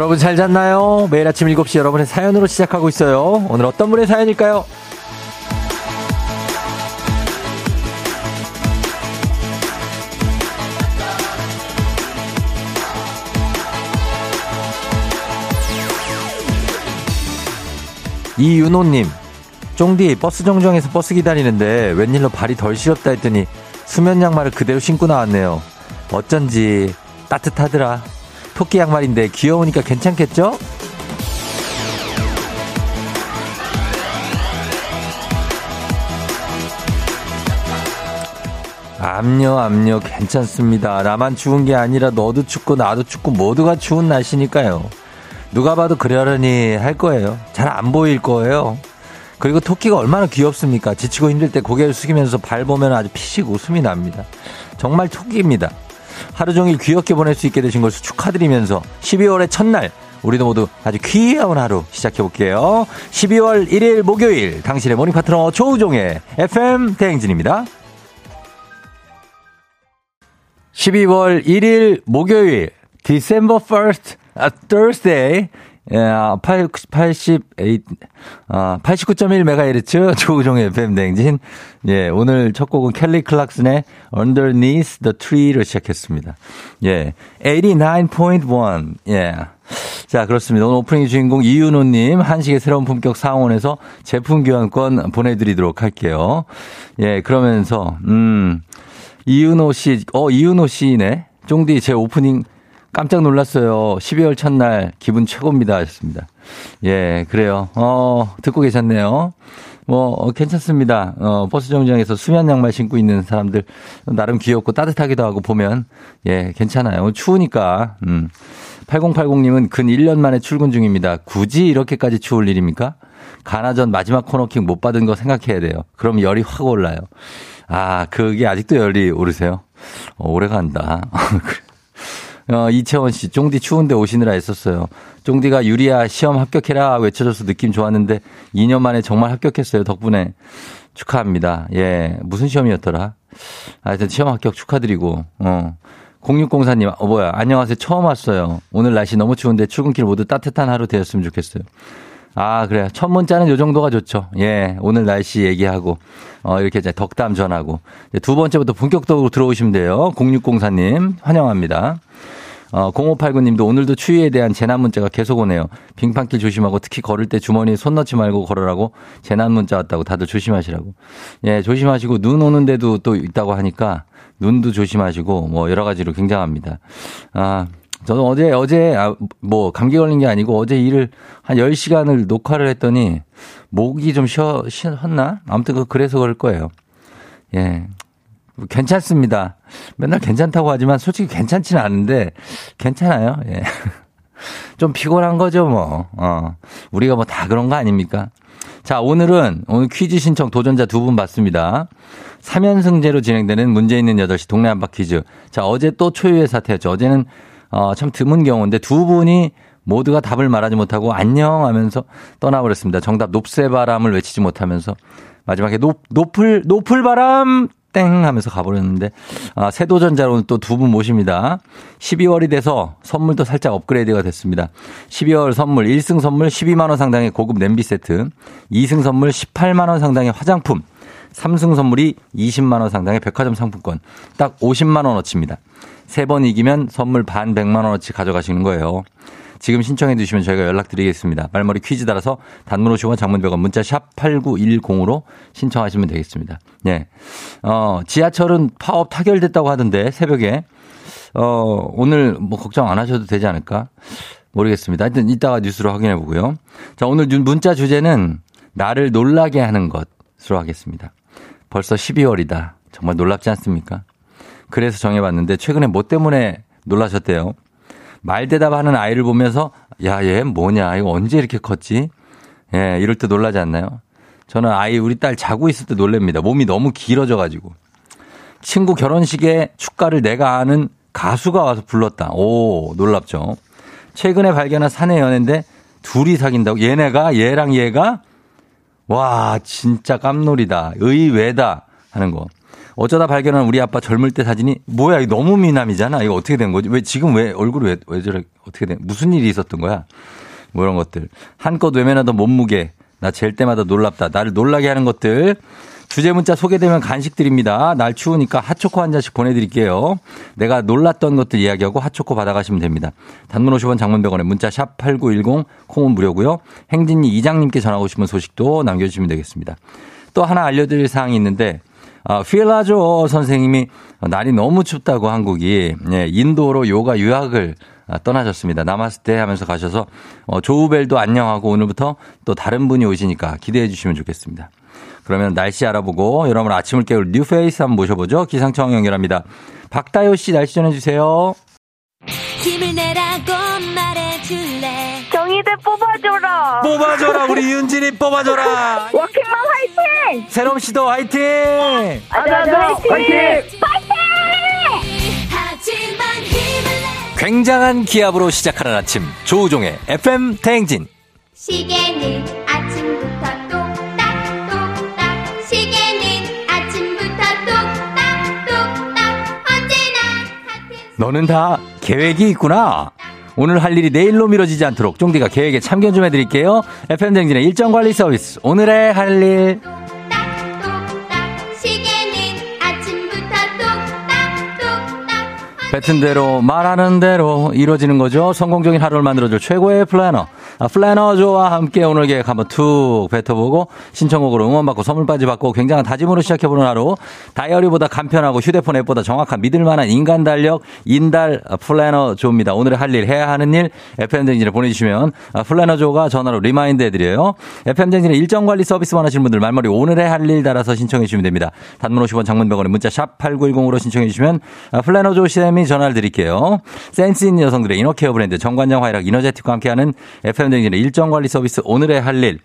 여러분 잘 잤나요? 매일 아침 7시 여러분의 사연으로 시작하고 있어요. 오늘 어떤 분의 사연일까요? 이윤호님, 쫑디 버스 정류장에서 버스 기다리는데 웬일로 발이 덜 시렵다 했더니 수면 양말을 그대로 신고 나왔네요. 어쩐지 따뜻하더라. 토끼 양말인데 귀여우니까 괜찮겠죠? 압력 압력 괜찮습니다. 나만 추운 게 아니라 너도 춥고 나도 춥고 모두가 추운 날씨니까요. 누가 봐도 그러려니 할 거예요. 잘 안 보일 거예요. 그리고 토끼가 얼마나 귀엽습니까? 지치고 힘들 때 고개를 숙이면서 발 보면 아주 피식 웃음이 납니다. 정말 토끼입니다. 하루 종일 귀엽게 보낼 수 있게 되신 것을 축하드리면서 12월의 첫날 우리도 모두 아주 귀여운 하루 시작해 볼게요. 12월 1일 목요일 당신의 모닝 파트너 조우종의 FM 대행진입니다. 12월 1일 목요일 December 1st 아, Thursday 예, 8, 88, 아, 89.1MHz 조우종의 FM 대행진. 예, 오늘 첫 곡은 켈리 클락슨의 Underneath the Tree로 시작했습니다. 예, 89.1. 예. 자, 그렇습니다. 오늘 오프닝 주인공 이윤호님, 한식의 새로운 품격 상원에서 제품 교환권 보내드리도록 할게요. 예, 그러면서, 음, 이윤호 씨, 어, 이윤호 씨네. 쫑디 제 오프닝 깜짝 놀랐어요. 12월 첫날 기분 최고입니다. 하셨습니다. 예, 그래요. 어, 듣고 계셨네요. 뭐, 어, 괜찮습니다. 어, 버스 정류장에서 수면 양말 신고 있는 사람들 나름 귀엽고 따뜻하기도 하고 보면, 예, 괜찮아요. 추우니까, 음. 8080님은 근 1년 만에 출근 중입니다. 굳이 이렇게까지 추울 일입니까? 가나전 마지막 코너킹 못 받은 거 생각해야 돼요. 그럼 열이 확 올라요. 아, 그게 아직도 열이 오르세요? 어, 오래 간다. 어, 이채원 씨, 쫑디 추운데 오시느라 애썼어요. 쫑디가 유리야 시험 합격해라 외쳐줘서 느낌 좋았는데 2년 만에 정말 합격했어요. 덕분에 축하합니다. 예, 무슨 시험이었더라? 하여튼 시험 합격 축하드리고, 어. 0604님, 어, 뭐야. 안녕하세요. 처음 왔어요. 오늘 날씨 너무 추운데 출근길 모두 따뜻한 하루 되었으면 좋겠어요. 아, 그래요. 첫 문자는 요 정도가 좋죠. 예, 오늘 날씨 얘기하고, 어, 이렇게 이제 덕담 전하고. 두 번째부터 본격적으로 들어오시면 돼요. 0604님, 환영합니다. 어, 0589님도 오늘도 추위에 대한 재난 문자가 계속 오네요. 빙판길 조심하고 특히 걸을 때 주머니에 손 넣지 말고 걸으라고 재난 문자 왔다고 다들 조심하시라고. 예, 조심하시고 눈 오는데도 또 있다고 하니까 눈도 조심하시고 뭐 여러 가지로 굉장합니다. 아, 저는 어제, 어제, 아, 뭐, 감기 걸린 게 아니고 어제 일을 한 10시간을 녹화를 했더니 목이 좀 쉬었나? 아무튼 그, 그래서 그럴 거예요. 예. 괜찮습니다. 맨날 괜찮다고 하지만 솔직히 괜찮지는 않은데 괜찮아요. 예. 좀 피곤한 거죠, 뭐. 어. 우리가 뭐 다 그런 거 아닙니까? 자, 오늘은 오늘 퀴즈 신청 도전자 두 분 받습니다. 3연승제로 진행되는 문제 있는 8시 동네 한바 퀴즈. 자, 어제 또 초유의 사태였죠. 어제는 어, 참 드문 경우인데 두 분이 모두가 답을 말하지 못하고 안녕 하면서 떠나버렸습니다. 정답 높새 바람을 외치지 못하면서 마지막에 높, 높을, 높을 바람 땡 하면서 가버렸는데 아, 새 도전자로 오늘 또 두 분 모십니다. 12월이 돼서 선물도 살짝 업그레이드가 됐습니다. 12월 선물 1승 선물 12만 원 상당의 고급 냄비 세트, 2승 선물 18만 원 상당의 화장품, 3승 선물이 20만 원 상당의 백화점 상품권, 딱 50만 원어치입니다. 세 번 이기면 선물 반 100만 원어치 가져가시는 거예요. 지금 신청해 주시면 저희가 연락드리겠습니다. 말머리 퀴즈 따라서 단문 50원 장문 100원 문자 샵 8910으로 신청하시면 되겠습니다. 예. 어, 지하철은 파업 타결됐다고 하던데 새벽에 어, 오늘 뭐 걱정 안 하셔도 되지 않을까? 모르겠습니다. 하여튼 이따가 뉴스로 확인해 보고요. 자, 오늘 문자 주제는 나를 놀라게 하는 것으로 하겠습니다. 벌써 12월이다. 정말 놀랍지 않습니까? 그래서 정해봤는데 최근에 뭐 때문에 놀라셨대요? 말 대답하는 아이를 보면서 야, 얘 뭐냐? 이거 언제 이렇게 컸지? 예, 이럴 때 놀라지 않나요? 저는 아이 우리 딸 자고 있을 때 놀랍니다. 몸이 너무 길어져 가지고. 친구 결혼식에 축가를 내가 아는 가수가 와서 불렀다. 오, 놀랍죠. 최근에 발견한 사내 연애인데 둘이 사귄다고 얘네가 얘랑 얘가 와, 진짜 깜놀이다. 의외다 하는 거. 어쩌다 발견한 우리 아빠 젊을 때 사진이 뭐야 이거 너무 미남이잖아. 이거 어떻게 된 거지? 왜 지금 왜 얼굴이 왜, 왜 저래 어떻게 된 무슨 일이 있었던 거야? 뭐 이런 것들. 한껏 외면하던 몸무게. 나 잴 때마다 놀랍다. 나를 놀라게 하는 것들. 주제 문자 소개되면 간식 드립니다. 날 추우니까 핫초코 한 잔씩 보내드릴게요. 내가 놀랐던 것들 이야기하고 핫초코 받아가시면 됩니다. 단문 50원 장문 100원에 문자 샵 8910 콩은 무료고요. 행진이 이장님께 전하고 싶은 소식도 남겨주시면 되겠습니다. 또 하나 알려드릴 사항이 있는데 아, 필라조 선생님이 날이 너무 춥다고 한국이 예, 인도로 요가 유학을 아, 떠나셨습니다. 남았을 때 하면서 가셔서 어, 조우벨도 안녕하고 오늘부터 또 다른 분이 오시니까 기대해 주시면 좋겠습니다. 그러면 날씨 알아보고 여러분 아침을 깨울 뉴페이스 한번 모셔보죠. 기상청 연결합니다. 박다효 씨 날씨 전해주세요. 정의대 뽑아줘라. 뽑아줘라 우리 윤진이 뽑아줘라. 워킹맘 화이팅! 새롬 씨도 화이팅. 아자아자 화이팅! 하지만 힘을 내 굉장한 기압으로 시작하는 아침 조우종의 FM 대행진. 시계는 아침부터 똑딱똑딱 시계는 아침부터 똑딱똑딱 언제나 같은 너는 다 계획이 있구나. 오늘 할 일이 내일로 미뤄지지 않도록 쫑디가 계획에 참견 좀 해드릴게요. FM 댕진의 일정 관리 서비스. 오늘의 할 일. 뱉은 대로 말하는 대로 이루어지는 거죠. 성공적인 하루를 만들어줄 최고의 플래너. 아, 플래너조와 함께 오늘 계획 한번 툭 뱉어보고 신청곡으로 응원받고 선물까지 받고 굉장한 다짐으로 시작해보는 하루. 다이어리보다 간편하고 휴대폰 앱보다 정확한 믿을만한 인간 달력 인달 플래너조입니다. 오늘의 할 일, 해야 하는 일 FM댕진에 보내주시면 아, 플래너조가 전화로 remind 해드려요. FM댕진의 일정 관리 서비스 원하시는 분들 말머리 오늘의 할 일 달아서 신청해 주시면 됩니다. 단문 50원 장문 100원에 문자 샵 8910으로 신청해 주시면 아, 플래너조 시엠이 전화를 드릴게요. 센스 있는 여성들의 inner care 브랜드 정관장 화이락 이너제틱과 함께하는 FM 댕진의 일정관리 서비스 오늘의 할 일.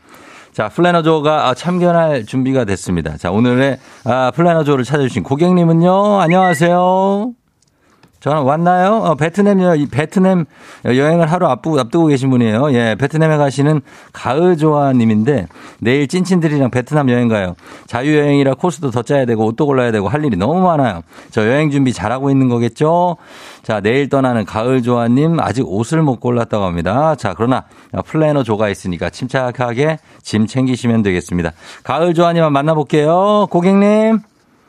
자, 플래너조가 아, 참견할 준비가 됐습니다. 자, 오늘의 아, 플래너조를 찾아주신 고객님은요, 안녕하세요. 전화 왔나요? 어, 베트남, 여- 이 베트남 여행을 하루 앞두고, 앞두고 계신 분이에요. 예, 베트남에 가시는 가을조아님인데 내일 찐친들이랑 베트남 여행 가요. 자유 여행이라 코스도 더 짜야 되고 옷도 골라야 되고 할 일이 너무 많아요. 저 여행 준비 잘하고 있는 거겠죠? 자, 내일 떠나는 가을조아님 아직 옷을 못 골랐다고 합니다. 자, 그러나 플래너 조가 있으니까 침착하게 짐 챙기시면 되겠습니다. 가을조아님 만나볼게요. 고객님.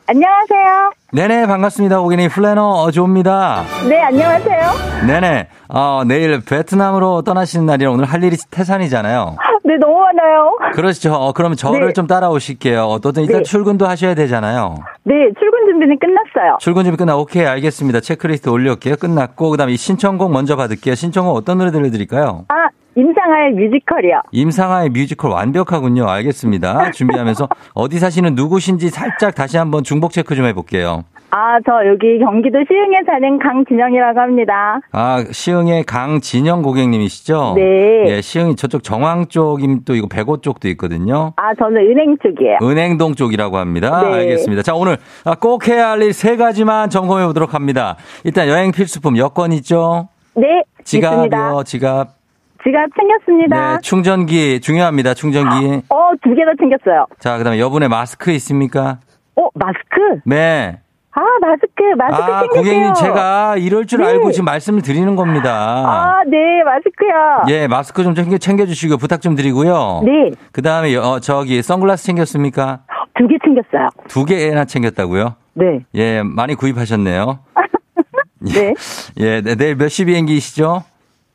안녕하세요. 네네, 반갑습니다. 고객님. 플래너 조입니다. 네, 안녕하세요. 네네. 어, 내일 베트남으로 떠나시는 날이라 오늘 할 일이 태산이잖아요. 네, 너무 많아요. 그러시죠. 어, 그러면 저를 네. 좀 따라오실게요. 어떤 일단 네. 출근도 하셔야 되잖아요. 네, 출근 준비는 끝났어요. 출근 준비 끝나 오케이 알겠습니다. 체크리스트 올려올게요. 끝났고 그 다음에 이 신청곡 먼저 받을게요. 신청곡 어떤 노래 들려드릴까요? 아, 임상아의 뮤지컬이요. 임상아의 뮤지컬 완벽하군요. 알겠습니다. 준비하면서 어디 사시는 누구신지 살짝 다시 한번 중복 체크 좀 해볼게요. 아, 저 여기 경기도 시흥에 사는 강진영이라고 합니다. 아, 시흥의 강진영 고객님이시죠? 네. 예, 시흥이 저쪽 정황 쪽임 또 이거 백오 쪽도 있거든요. 아, 저는 은행 쪽이에요. 은행동 쪽이라고 합니다. 네. 알겠습니다. 자, 오늘 아, 꼭 해야 할 일 세 가지만 점검해 보도록 합니다. 일단 여행 필수품 여권 있죠? 네, 있습니다. 지갑이요, 지갑. 챙겼습니다. 네, 충전기 중요합니다. 충전기. 어, 두 개 다 챙겼어요. 자, 그다음에 여분의 마스크 있습니까? 어, 마스크? 네. 아, 마스크, 마스크 아, 챙겼어요. 고객님 제가 이럴 줄 네. 알고 지금 말씀을 드리는 겁니다. 아, 네, 마스크요. 예, 마스크 좀 챙겨, 챙겨주시고 부탁 좀 드리고요. 네, 그 다음에, 어, 저기, 선글라스 챙겼습니까? 두 개 챙겼어요. 두 개나 챙겼다고요? 네. 예, 많이 구입하셨네요. 네. 예, 네, 내일 몇 시 비행기이시죠?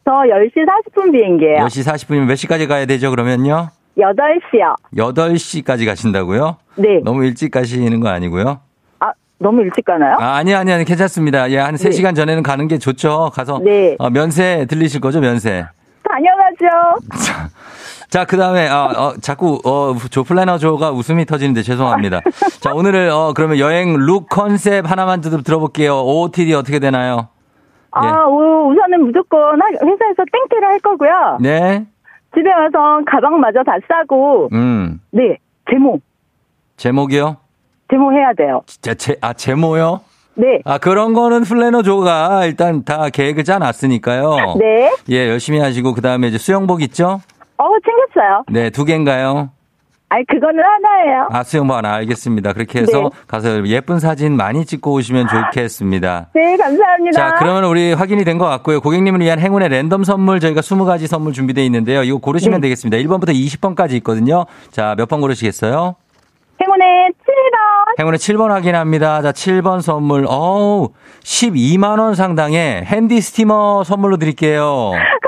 저 10시 40분 비행기예요. 10시 40분이면 몇 시까지 가야 되죠, 그러면요? 8시요. 8시까지 가신다고요? 네. 너무 일찍 가시는 거 아니고요? 아, 너무 일찍 가나요? 아, 아니, 아니, 아니, 괜찮습니다. 예, 한 네. 3시간 전에는 가는 게 좋죠. 가서, 네. 어, 면세 들리실 거죠, 면세. 당연하죠. 자, 그 다음에, 어, 어, 자꾸, 어, 조 플래너 조가 웃음이 터지는데 죄송합니다. 자, 오늘은, 어, 그러면 여행 룩 컨셉 하나만 들- 들어볼게요. OOTD 어떻게 되나요? 아, 우- 우선은 무조건 하- 회사에서 땡태를 할 거고요. 네? 집에 와서 가방마저 다 싸고, 음, 네, 제모. 제목이요? 제모 해야 돼요. 제, 제, 아, 제모요? 네. 아, 그런 거는 플래너 조가 일단 다 계획을 짜놨으니까요. 네. 예, 열심히 하시고, 그 다음에 이제 수영복 있죠? 어, 챙겼어요. 네, 두 개인가요? 아니, 그거는 하나예요. 아, 수영복 하나 알겠습니다. 그렇게 해서 네. 가서 예쁜 사진 많이 찍고 오시면 좋겠습니다. 네, 감사합니다. 자, 그러면 우리 확인이 된 것 같고요. 고객님을 위한 행운의 랜덤 선물 저희가 20가지 선물 준비되어 있는데요. 이거 고르시면 네. 되겠습니다. 1번부터 20번까지 있거든요. 자, 몇 번 고르시겠어요? 행운의 7번. 행운의 7번 확인합니다. 자, 7번 선물. 어우, 12만 원 상당의 핸디 스티머 선물로 드릴게요.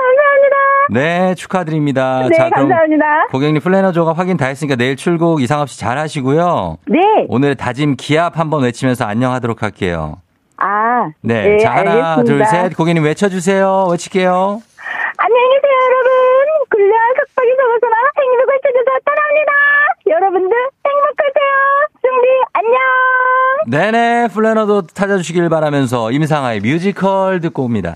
네, 축하드립니다. 네, 자, 그럼 감사합니다. 고객님 플래너조가 확인 다 했으니까 내일 출국 이상 없이 잘 하시고요. 네. 오늘의 다짐 기합 한번 외치면서 안녕하도록 할게요. 아, 네. 자, 하나, 알겠습니다. 둘, 셋. 고객님 외쳐주세요. 외칠게요. 안녕히 계세요, 여러분. 굴레와 속박 속에서 나 행복을 찾아서 떠납니다. 여러분들 행복하세요. 준비 안녕. 네네. 플래너조 찾아주시길 바라면서 임상아의 뮤지컬 듣고 옵니다.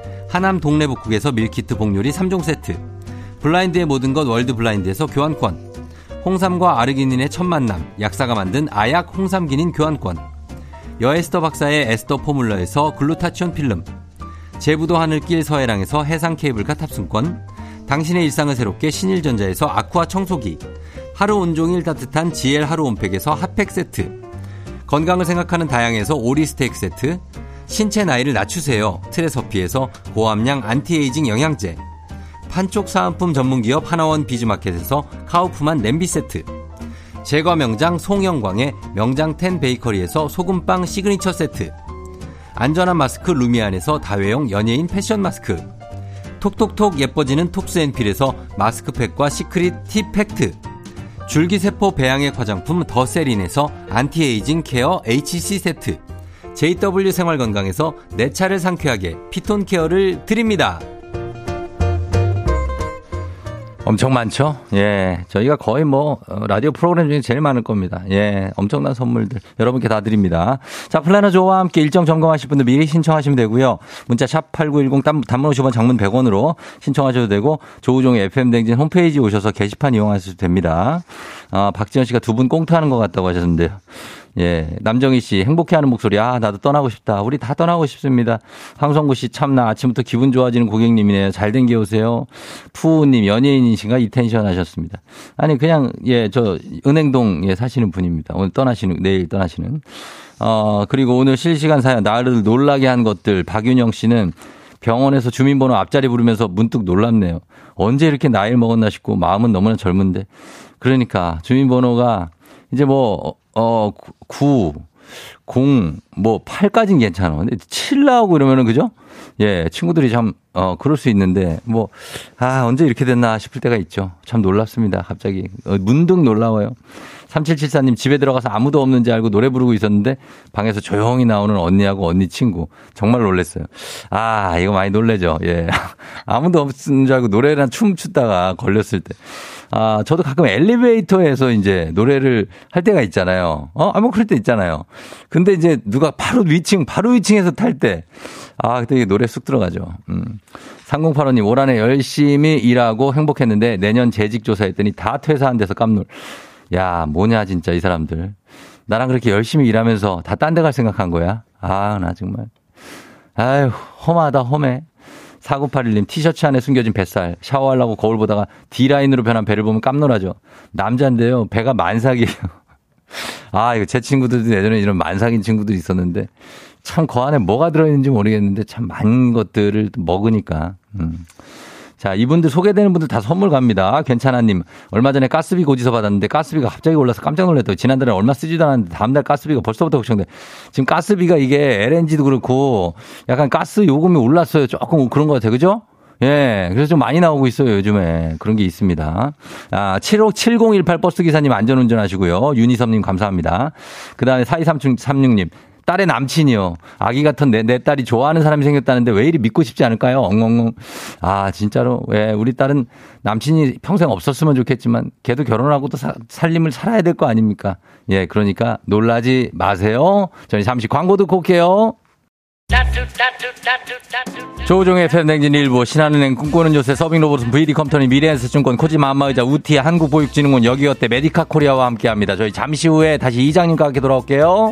하남 동래복국에서 밀키트 복요리 3종 세트, 블라인드의 모든 것 월드 블라인드에서 교환권, 홍삼과 아르기닌의 첫 만남, 약사가 만든 아약 홍삼기닌 교환권, 여에스더 박사의 에스더 포뮬러에서 글루타치온 필름, 제부도 하늘길 서해랑에서 해상 케이블카 탑승권, 당신의 일상을 새롭게 신일전자에서 아쿠아 청소기, 하루 온종일 따뜻한 GL 하루 온팩에서 핫팩 세트, 건강을 생각하는 다양에서 오리 스테이크 세트, 신체 나이를 낮추세요. 트레서피에서 고함량 안티에이징 영양제, 판촉 사은품 전문기업 하나원 비즈마켓에서 카우프만 냄비 세트, 제과 명장 송영광의 명장텐 베이커리에서 소금빵 시그니처 세트, 안전한 마스크 루미안에서 다회용 연예인 패션 마스크, 톡톡톡 예뻐지는 톡스앤필에서 마스크팩과 시크릿 티 팩트, 줄기세포 배양액 화장품 더세린에서 anti-aging care HC 세트, JW 생활건강에서 내 차를 상쾌하게 피톤 케어를 드립니다. 엄청 많죠? 예. 저희가 거의 뭐, 어, 라디오 프로그램 중에 제일 많을 겁니다. 예. 엄청난 선물들 여러분께 다 드립니다. 자, 플래너 조와 함께 일정 점검하실 분들 미리 신청하시면 되고요. 문자 샵8910 단, 단문 50원 장문 100원으로 신청하셔도 되고, 조우종의 FM댕진 홈페이지 오셔서 게시판 이용하셔도 됩니다. 아, 박지현 씨가 두 분 꽁트하는 것 같다고 하셨는데요. 예. 남정희 씨, 행복해하는 목소리. 아, 나도 떠나고 싶다. 우리 다 떠나고 싶습니다. 황성구 씨, 참나 아침부터 기분 좋아지는 고객님이네요. 잘 댕겨 오세요. 푸우님, 연예인이신가? 이 텐션 하셨습니다. 아니, 그냥, 예, 저, 은행동에 사시는 분입니다. 오늘 떠나시는, 내일 떠나시는. 어, 그리고 오늘 실시간 사연, 나를 놀라게 한 것들. 박윤영 씨는 병원에서 주민번호 앞자리 부르면서 문득 놀랍네요. 언제 이렇게 나이를 먹었나 싶고 마음은 너무나 젊은데. 그러니까 주민번호가 이제 뭐, 어, 9, 0, 뭐 8까지는 괜찮아. 근데 7 나오고 이러면은 그죠? 예, 친구들이 참, 어, 그럴 수 있는데, 뭐, 아, 언제 이렇게 됐나 싶을 때가 있죠. 참 놀랍습니다. 갑자기. 어, 문득 놀라워요. 3774님 집에 들어가서 아무도 없는지 알고 노래 부르고 있었는데 방에서 조용히 나오는 언니하고 언니 친구. 정말 놀랬어요. 아, 이거 많이 놀래죠. 예. 아무도 없는 줄 알고 노래랑 춤 추다가 걸렸을 때. 아, 저도 가끔 엘리베이터에서 이제 노래를 할 때가 있잖아요. 어, 아무 그럴 때 있잖아요. 근데 이제 누가 바로 위층, 바로 위층에서 탈 때. 아, 그때 이게 노래 쑥 들어가죠. 음. 3085님, 올 한해 열심히 일하고 행복했는데 내년 재직 조사했더니 다 퇴사한 데서 깜놀. 야, 뭐냐, 진짜, 이 사람들. 나랑 그렇게 열심히 일하면서 다 딴 데 갈 생각한 거야? 아, 나 정말. 아유, 험하다, 험해. 4981님 티셔츠 안에 숨겨진 뱃살 샤워하려고 거울 보다가 D라인으로 변한 배를 보면 깜놀하죠. 남자인데요. 배가 만삭이에요. 아, 이거 제 친구들도 예전에 이런 만삭인 친구들이 있었는데 참 그 안에 뭐가 들어있는지 모르겠는데 참 많은 것들을 먹으니까. 음. 자, 이분들 소개되는 분들 다 선물 갑니다. 괜찮아님. 얼마 전에 가스비 고지서 받았는데 가스비가 갑자기 올라서 깜짝 놀랐다고. 지난달에 얼마 쓰지도 않았는데 다음날 가스비가 벌써부터 걱정돼. 지금 가스비가 이게 LNG도 그렇고 약간 가스 요금이 올랐어요. 조금 그런 것 같아요. 그죠? 예, 그래서 좀 많이 나오고 있어요, 요즘에. 그런 게 있습니다. 아, 7호 7018 버스 기사님 안전운전 하시고요. 윤희섭님 감사합니다. 그 다음에 4236님. 딸의 남친이요. 아기 같은 내, 내 딸이 좋아하는 사람이 생겼다는데 왜 이리 믿고 싶지 않을까요? 엉엉엉. 아, 진짜로. 왜, 우리 딸은 남친이 평생 없었으면 좋겠지만 걔도 결혼하고 또 사- 살림을 살아야 될 거 아닙니까? 예, 그러니까 놀라지 마세요. 저희 잠시 광고 듣고 올게요. 조우종의 팬댕진 일부 신한은행 꿈꾸는 요새 서빙로봇은 VD 컴퍼니 미래에셋증권 코지마 안마의자 우티 한국보육진흥원 여기어때 메디카 코리아와 함께합니다. 저희 잠시 후에 다시 이장님과 함께 돌아올게요.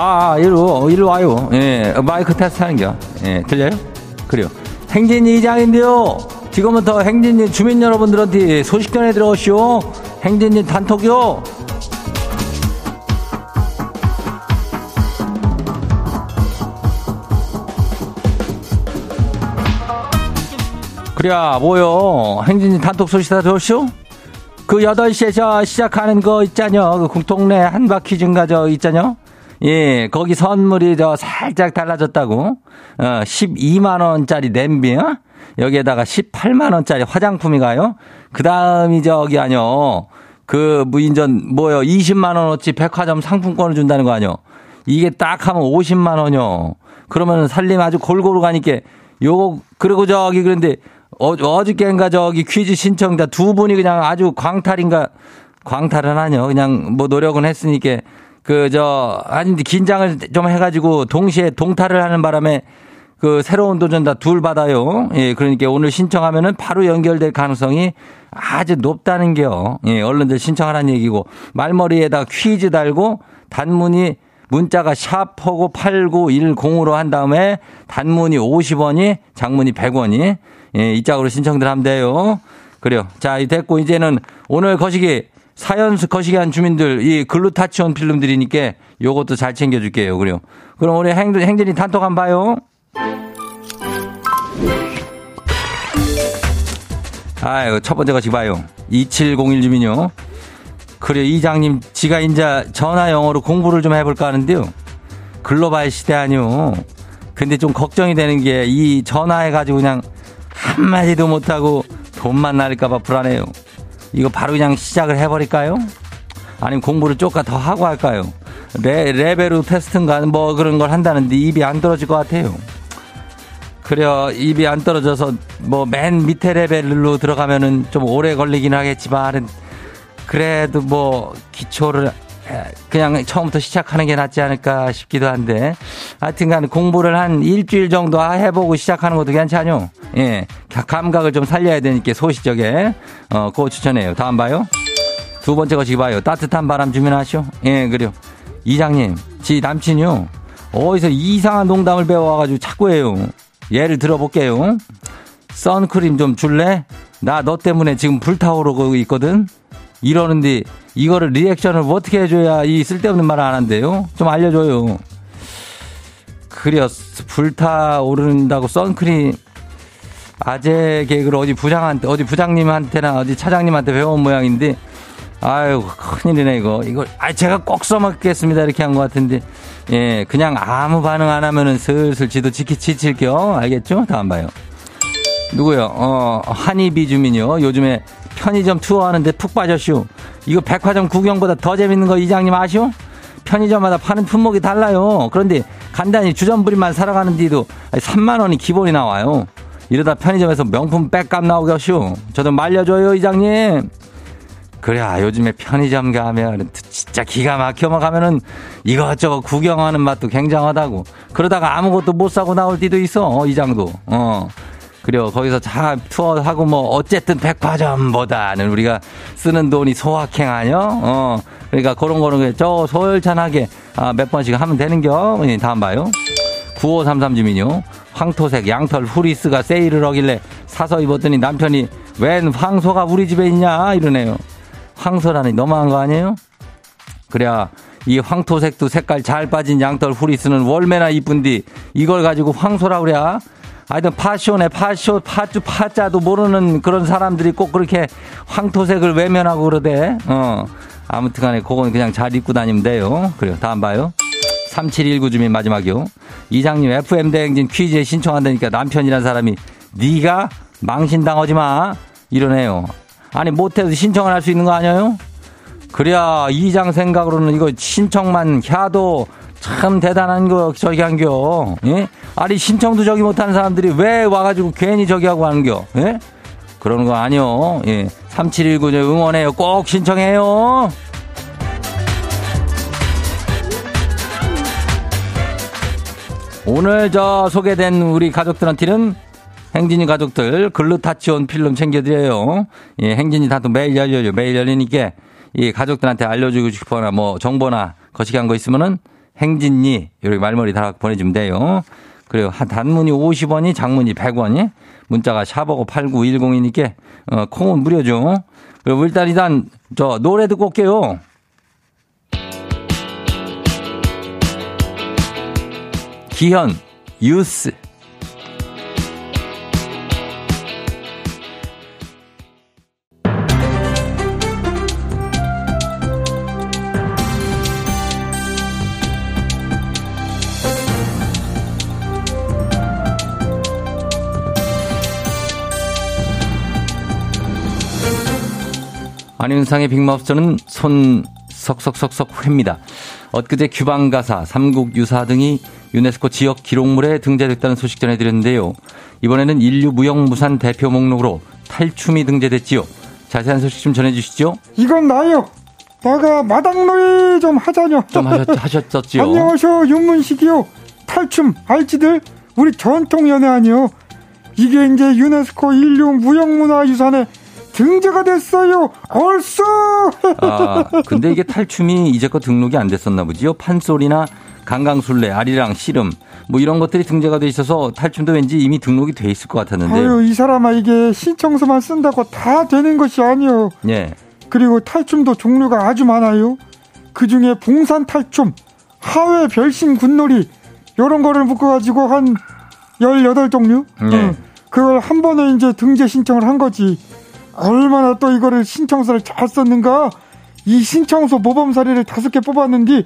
아, 아, 이리로, 이리로 와요. 예, 마이크 테스트 하는 겨. 예, 들려요? 그래요. 행진이 이장인데요. 지금부터 행진이 주민 여러분들한테 소식 전해 들어오시오. 행진이 단톡요. 그래야, 뭐요. 행진이 단톡 소식 다 들었쇼? 그 8시에 저 시작하는 거 있잖여. 그 국동네 한바퀴 증가 저 있잖여. 예, 거기 선물이 저 살짝 달라졌다고. 어, 12만원짜리 냄비, 어? 여기에다가 18만원짜리 화장품이 가요. 그 다음이 저기 아뇨. 그 무인전 뭐요. 20만원어치 백화점 상품권을 준다는 거 아뇨. 이게 딱 하면 50만원이요. 그러면 살림 아주 골고루 가니까 요거, 그리고 저기 그런데 어, 어저께인가 저기 퀴즈 신청자 두 분이 그냥 아주 광탈인가 광탈은 아니요. 그냥 뭐 노력은 했으니까 그 저 아니 긴장을 좀 해가지고 동시에 동탈을 하는 바람에 그 새로운 도전 다 둘 받아요. 예, 그러니까 오늘 신청하면은 바로 연결될 가능성이 아주 높다는 게요. 예, 얼른들 신청하라는 얘기고 말머리에다 퀴즈 달고 단문이 문자가 샵하고 8910으로 한 다음에 단문이 50원이 장문이 100원이 예, 이 짝으로 신청들 하면 돼요. 그래요. 자, 이 됐고 이제는 오늘 거시기 사연 거시기 한 주민들 이 글루타치온 필름들이니까 요것도 잘 챙겨줄게요. 그래요. 그럼 우리 행, 행진이 단톡 한번 봐요. 아유, 첫 번째 거시기 봐요. 2701 주민요. 그래, 이장님, 지가 인자 전화 영어로 공부를 좀 해볼까 하는데요. 글로벌 시대 아니요. 근데 좀 걱정이 되는 게 이 전화해가지고 그냥 한마디도 못하고 돈만 날까봐 불안해요. 이거 바로 그냥 시작을 해버릴까요? 아니면 공부를 조금 더 하고 할까요? 레, 레벨로 테스트인가 뭐 그런 걸 한다는데 입이 안 떨어질 것 같아요. 그래요. 입이 안 떨어져서 뭐 맨 밑에 레벨로 들어가면은 좀 오래 걸리긴 하겠지만 그래도 뭐 기초를 그냥 처음부터 시작하는 게 낫지 않을까 싶기도 한데 하여튼간 공부를 한 일주일 정도 해보고 시작하는 것도 괜찮요. 예, 감각을 좀 살려야 되니까 소시적에 어, 그거 추천해요. 다음 봐요. 두 번째 것이 봐요. 따뜻한 바람 주문하시오. 예, 그래요. 이장님, 지 남친이요. 어디서 이상한 농담을 배워와가지고 자꾸 해요. 예를 들어볼게요. 선크림 좀 줄래? 나 너 때문에 지금 불타오르고 있거든? 이러는데 이거를 리액션을 어떻게 해줘야 이 쓸데없는 말을 안 한대요? 좀 알려줘요. 그려 불타오른다고 선크림 아재 개그를 어디 부장한테 어디 부장님한테나 어디 차장님한테 배운 모양인데 아유 큰일이네 이거. 이거 아 제가 꼭 써먹겠습니다. 이렇게 한 것 같은데. 예 그냥 아무 반응 안 하면은 슬슬 지도 지키 지칠게요 알겠죠? 다음 봐요. 누구요? 어 한이비 주민요. 요즘에 편의점 투어하는데 푹 빠졌슈. 이거 백화점 구경보다 더 재밌는 거 이장님 아시오? 편의점마다 파는 품목이 달라요. 그런데 간단히 주전부리만 살아가는 뒤도 3만 원이 기본이 나와요. 이러다 편의점에서 명품 백값 나오겠슈. 저 좀 말려줘요 이장님. 그래, 아, 요즘에 편의점 가면 진짜 기가 막혀만 가면은 이것저것 구경하는 맛도 굉장하다고. 그러다가 아무것도 못 사고 나올 때도 있어, 이장도. 어. 그래요. 거기서 자, 투어하고 뭐, 어쨌든 백화점보다는 우리가 쓰는 돈이 소확행 아니요? 어. 그러니까 그런 거는 저 소열찬하게 아, 몇 번씩 하면 되는겨. 예, 다음 봐요. 9533 주민요. 황토색 양털 후리스가 세일을 하길래 사서 입었더니 남편이 웬 황소가 우리 집에 있냐 이러네요. 황소라니 너무한 거 아니에요? 그래야 이 황토색도 색깔 잘 빠진 양털 후리스는 월매나 이쁜디 이걸 가지고 황소라 그래. 하여튼 파쇼네 파쇼 파쭈 파자도 모르는 그런 사람들이 꼭 그렇게 황토색을 외면하고 그러대. 어. 아무튼 간에 그건 그냥 잘 입고 다니면 돼요. 그래요. 다음 봐요. 3719 주민 마지막이요. 이장님 FM 대행진 퀴즈에 신청한다니까 남편이란 사람이 네가 망신당하지 마 이러네요. 아니 못해도 신청을 할 수 있는 거 아니에요? 그래야 이장 생각으로는 이거 신청만 해도 참 대단한 거 저기 한겨. 예? 아니 신청도 저기 못하는 사람들이 왜 와가지고 괜히 저기 하고 하는겨? 예? 그러는 거 아니요. 예. 3719 응원해요. 꼭 신청해요. 오늘 저 소개된 우리 가족들한테는 행진이 가족들 글루타치온 필름 챙겨드려요. 예, 행진이 다또 매일 열려요. 매일 열리니까 이 가족들한테 알려주고 싶거나 뭐 정보나 거시기 한 거 있으면은 행진이 이렇게 말머리 달아 보내주면 돼요. 그리고 한 단문이 50원이 장문이 100원이 문자가 샤버고 8910이니까 어, 콩은 무료죠. 그리고 일단 일단 저 노래 듣고 올게요. 기현 유스 안윤상의 빅마우스는 손 석석석석 회입니다. 엊그제 규방 가사, 삼국 유사 등이 유네스코 지역 기록물에 등재됐다는 소식 전해드렸는데요. 이번에는 인류 무형무산 대표 목록으로 탈춤이 등재됐지요. 자세한 소식 좀 전해주시죠. 이건 나요. 내가 마당놀이 좀 하자뇨. 좀 하셨, 하셨었지요. 안녕하쇼 윤문식이요. 탈춤 알지들 우리 전통 연애 아니요. 이게 이제 유네스코 인류 무형문화유산에 등재가 됐어요. 얼쑤. 아, 근데 이게 탈춤이 이제껏 등록이 안 됐었나 보지요. 판소리나 강강술래, 아리랑, 씨름 뭐 이런 것들이 등재가 돼 있어서 탈춤도 왠지 이미 등록이 돼 있을 것 같았는데요. 아유 이 사람아 이게 신청서만 쓴다고 다 되는 것이 아니요. 예. 그리고 탈춤도 종류가 아주 많아요. 그 중에 봉산 탈춤, 하회 별신 군놀이 요런 거를 묶어가지고 한 18종류? 네. 그걸 한 번에 이제 등재 신청을 한 거지. 얼마나 또 이거를 신청서를 잘 썼는가? 이 신청서 모범 사례를 다섯 개 뽑았는데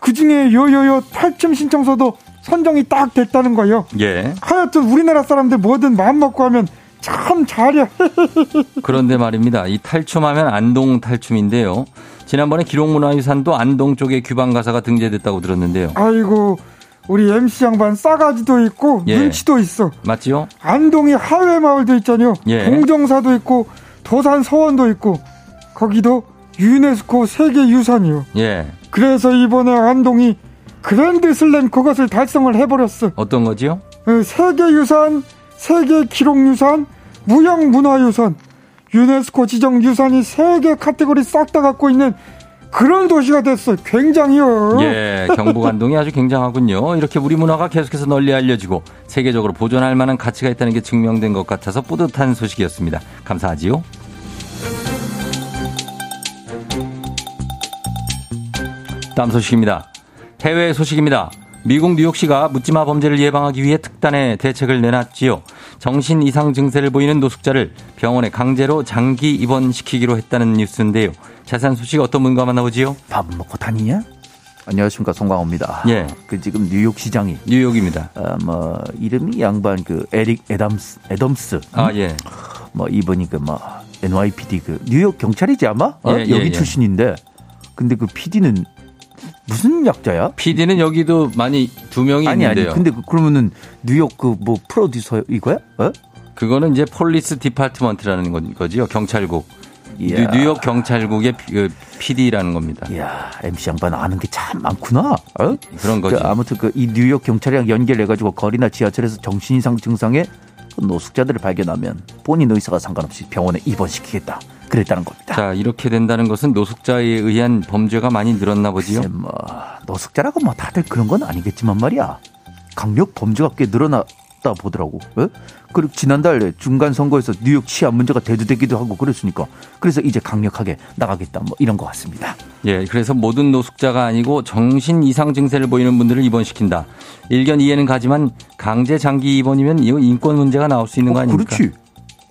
그 중에 요요요 탈춤 신청서도 선정이 딱 됐다는 거예요. 예. 하여튼 우리나라 사람들 뭐든 마음 먹고 하면 참 잘해. 그런데 말입니다. 이 탈춤하면 안동 탈춤인데요. 지난번에 기록문화유산도 안동 쪽에 규방 가사가 등재됐다고 들었는데요. 아이고 우리 MC 양반 싸가지도 있고 예. 눈치도 있어. 맞지요? 안동이 하회 마을도 있잖아요. 예. 공정사도 있고 도산 서원도 있고 거기도 유네스코 세계유산이요. 예. 그래서 이번에 안동이 그랜드 슬램 그것을 달성을 해버렸어. 어떤 거지요? 어, 세계유산, 세계기록유산, 무형문화유산, 유네스코 지정 유산이 세 개 카테고리 싹 다 갖고 있는 그런 도시가 됐어. 굉장히요. 예, 경북 안동이 아주 굉장하군요. 이렇게 우리 문화가 계속해서 널리 알려지고 세계적으로 보존할 만한 가치가 있다는 게 증명된 것 같아서 뿌듯한 소식이었습니다. 감사하지요. 다음 소식입니다. 해외 소식입니다. 미국 뉴욕시가 묻지마 범죄를 예방하기 위해 특단의 대책을 내놨지요. 정신 이상 증세를 보이는 노숙자를 병원에 강제로 장기 입원시키기로 했다는 뉴스인데요. 자세한 소식 어떤 분과 만나보지요? 밥 먹고 다니냐? 안녕하십니까 송광호입니다. 예. 그 지금 뉴욕 시장이 뉴욕입니다. 어, 뭐 이름이 양반 그 에릭 에담스 에덤스 아, 예. 뭐 이분이 그뭐 NYPD 그 뉴욕 경찰이지 아마 어? 예, 예, 여기 예. 출신인데 근데 그 PD는 무슨 약자야? PD는 여기도 많이 두 명이 아니 있는데요. 아니 근데 그, 그러면은 뉴욕 그 뭐 프로듀서 이거야? 어? 그거는 이제 police department라는 거- 거지요. 경찰국. 이야. 뉴, 욕 경찰국의 피- 그 PD라는 겁니다. 이야, MC 양반 아는 게 참 많구나. 어? 그런 거지. 그 아무튼 그 이 뉴욕 경찰이랑 연결해가지고 거리나 지하철에서 정신이상 증상의 그 노숙자들을 발견하면 본인 의사가 상관없이 병원에 입원시키겠다. 그랬다는 겁니다. 자, 이렇게 된다는 것은 노숙자에 의한 범죄가 많이 늘었나 보지요. 뭐 노숙자라고 뭐 다들 그런 건 아니겠지만 말이야. 강력 범죄가 꽤 늘어났다 보더라고. 어? 그리고 지난달 중간 선거에서 뉴욕 치안 문제가 대두되기도 하고 그랬으니까 그래서 이제 강력하게 나가겠다 뭐 이런 것 같습니다. 예, 그래서 모든 노숙자가 아니고 정신 이상 증세를 보이는 분들을 입원시킨다. 일견 이해는 가지만 강제 장기 입원이면 이거 인권 문제가 나올 수 있는 거 어, 아닙니까? 그렇지.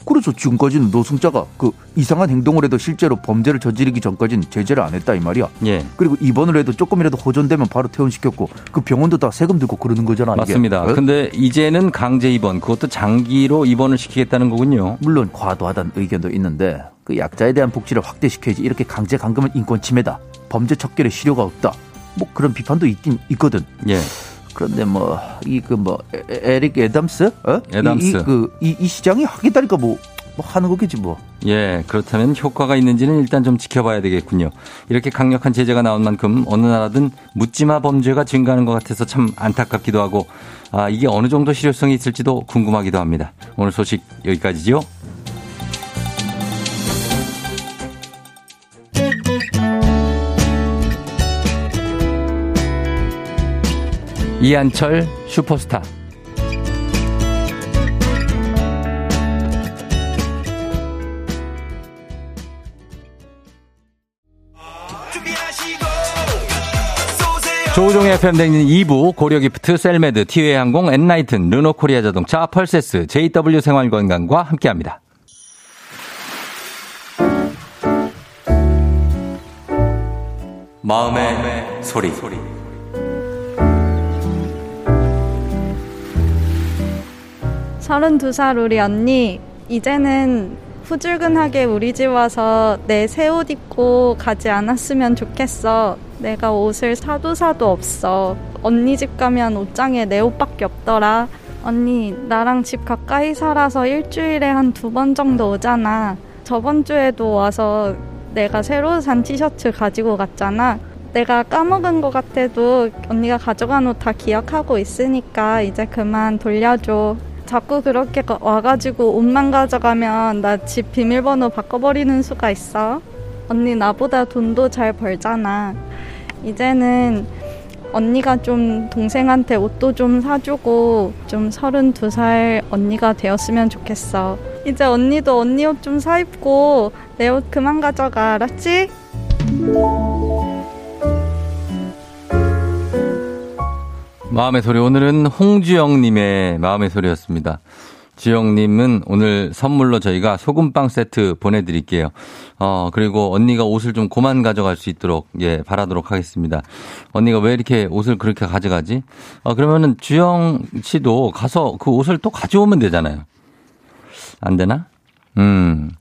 그래서 지금까지는 노숙자가 그 이상한 행동을 해도 실제로 범죄를 저지르기 전까지는 제재를 안 했다 이 말이야. 예. 그리고 입원을 해도 조금이라도 호전되면 바로 퇴원시켰고 그 병원도 다 세금 들고 그러는 거잖아. 이게. 맞습니다. 어? 근데 이제는 강제 입원, 그것도 장기로 입원을 시키겠다는 거군요. 물론 과도하다는 의견도 있는데 그 약자에 대한 복지를 확대시켜야지 이렇게 강제 감금은 인권 침해다. 범죄 척결에 실효가 없다. 뭐 그런 비판도 있긴 있거든. 예. 그런데 뭐 이 그 뭐 에릭 애담스? 어? 애담스. 이그이 이 시장이 하겠다니까 뭐, 뭐 하는 거겠지 뭐. 예, 그렇다면 효과가 있는지는 일단 좀 지켜봐야 되겠군요. 이렇게 강력한 제재가 나온 만큼 어느 나라든 묻지마 범죄가 증가하는 것 같아서 참 안타깝기도 하고, 아, 이게 어느 정도 실효성이 있을지도 궁금하기도 합니다. 오늘 소식 여기까지죠. 이한철 슈퍼스타. 조우종의 FM 댕진 2부 고려기프트 셀메드 티웨이 항공 엔나이튼 르노코리아 자동차 펄세스 JW 생활건강과 함께합니다. 마음의, 소리. 32살 우리 언니, 이제는 후줄근하게 우리 집 와서 내 새 옷 입고 가지 않았으면 좋겠어. 내가 옷을 사도 사도 없어. 언니 집 가면 옷장에 내 옷밖에 없더라. 언니, 나랑 집 가까이 살아서 일주일에 한 두 번 정도 오잖아. 저번 주에도 와서 내가 새로 산 티셔츠 가지고 갔잖아. 내가 까먹은 것 같아도 언니가 가져간 옷 다 기억하고 있으니까 이제 그만 돌려줘. 자꾸 그렇게 가- 와가지고 옷만 가져가면 나 집 비밀번호 바꿔버리는 수가 있어. 언니 나보다 돈도 잘 벌잖아. 이제는 언니가 좀 동생한테 옷도 좀 사주고 좀 32살 언니가 되었으면 좋겠어. 이제 언니도 언니 옷 좀 사입고 내 옷 그만 가져가. 알았지? 마음의 소리 오늘은 홍주영님의 마음의 소리였습니다. 주영님은 오늘 선물로 저희가 소금빵 세트 보내드릴게요. 어 그리고 언니가 옷을 좀 고만 가져갈 수 있도록 예 바라도록 하겠습니다. 언니가 왜 이렇게 옷을 그렇게 가져가지? 어 그러면은 주영 씨도 가서 그 옷을 또 가져오면 되잖아요. 안 되나? 음.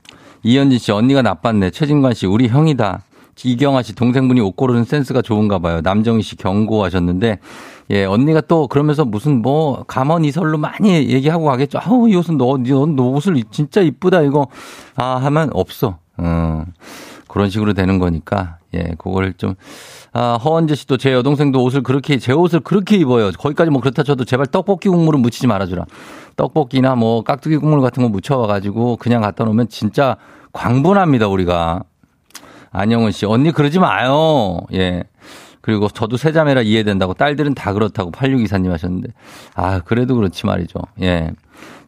이현진 씨, 언니가 나빴네. 최진관 씨, 우리 형이다. 이경아 씨, 동생분이 옷 고르는 센스가 좋은가 봐요. 남정희 씨 경고하셨는데, 예, 언니가 또 그러면서 무슨 뭐, 감언 이설로 많이 얘기하고 가겠죠. 아우, 이 옷은 너, 너, 너 옷을 진짜 이쁘다, 이거. 아, 하면 없어. 어, 그런 식으로 되는 거니까, 예, 그걸 좀, 아, 허원재 씨도 제 여동생도 옷을 그렇게, 제 옷을 그렇게 입어요. 거기까지 뭐 그렇다 쳐도 제발 떡볶이 국물은 묻히지 말아 주라. 떡볶이나 뭐 깍두기 국물 같은 거 묻혀 와 가지고 그냥 갖다 놓으면 진짜 광분합니다, 우리가. 안영은 씨, 언니 그러지 마요. 예. 그리고 저도 세자매라 이해된다고 딸들은 다 그렇다고 8624님 하셨는데. 아, 그래도 그렇지 말이죠. 예.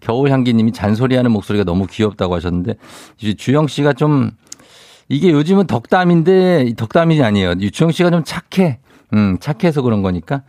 겨울향기님이 잔소리하는 목소리가 너무 귀엽다고 하셨는데, 이제 주영 씨가 좀, 이게 요즘은 덕담인데, 덕담이 아니에요. 이 주영 씨가 좀 착해. 음, 착해서 그런 거니까.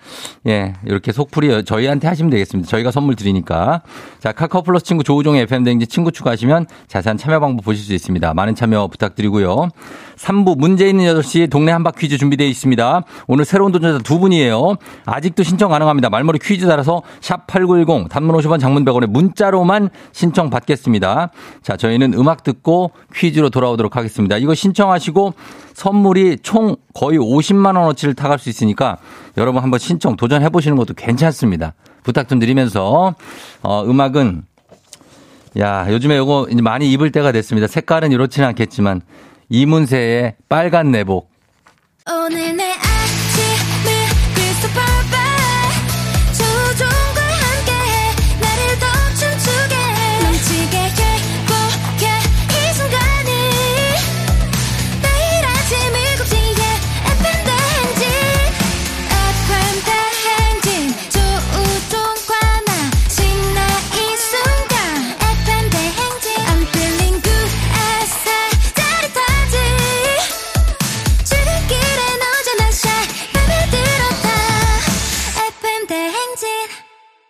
예, 이렇게 속풀이 저희한테 하시면 되겠습니다. 저희가 선물 드리니까. 자, 카카오 플러스 친구 조우종의 FM댕지 친구 추가하시면 자세한 참여 방법 보실 수 있습니다. 많은 참여 부탁드리고요. 3부 문제 있는 8시 동네 한바 퀴즈 준비되어 있습니다. 오늘 새로운 도전자 두 분이에요. 아직도 신청 가능합니다. 말머리 퀴즈 따라서 샵 8910 단문 50원 장문 100원에 문자로만 신청 받겠습니다. 자, 저희는 음악 듣고 퀴즈로 돌아오도록 하겠습니다. 이거 신청하시고 선물이 총 거의 50만 원어치를 타갈 수 있으니까 여러분 한번 신청 도전해 보시는 것도 괜찮습니다. 부탁 좀 드리면서 어, 음악은 야, 요즘에 요거 이제 많이 입을 때가 됐습니다. 색깔은 이렇지는 않겠지만 이문세의 빨간 내복. 오늘 내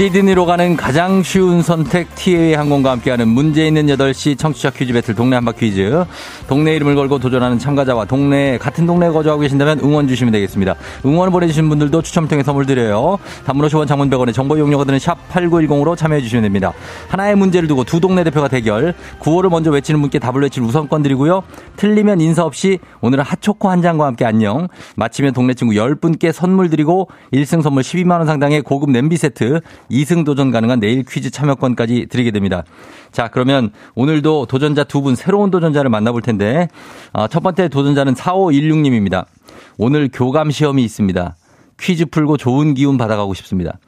시드니로 가는 가장 쉬운 선택 TA 항공과 함께하는 문제 있는 8시 청취자 퀴즈 배틀 동네 한바 퀴즈. 동네 이름을 걸고 도전하는 참가자와 동네 같은 동네에 거주하고 계신다면 응원 주시면 되겠습니다. 응원을 보내주신 분들도 추첨 통해 선물 드려요. 단문 50원 장문 100원의 정보 이용료가 드는 샵 8910으로 참여해 주시면 됩니다. 하나의 문제를 두고 두 동네 대표가 대결. 구호를 먼저 외치는 분께 답을 외칠 우선권 드리고요. 틀리면 인사 없이 오늘은 핫초코 한 잔과 함께 안녕. 마치면 동네 친구 10분께 선물 드리고 1승 선물 12만 원 상당의 고급 냄비 세트 2승 도전 가능한 내일 퀴즈 참여권까지 드리게 됩니다. 자, 그러면 오늘도 도전자 두 분 새로운 도전자를 만나볼 텐데 아, 첫 번째 도전자는 4516님입니다. 오늘 교감 시험이 있습니다. 퀴즈 풀고 좋은 기운 받아가고 싶습니다.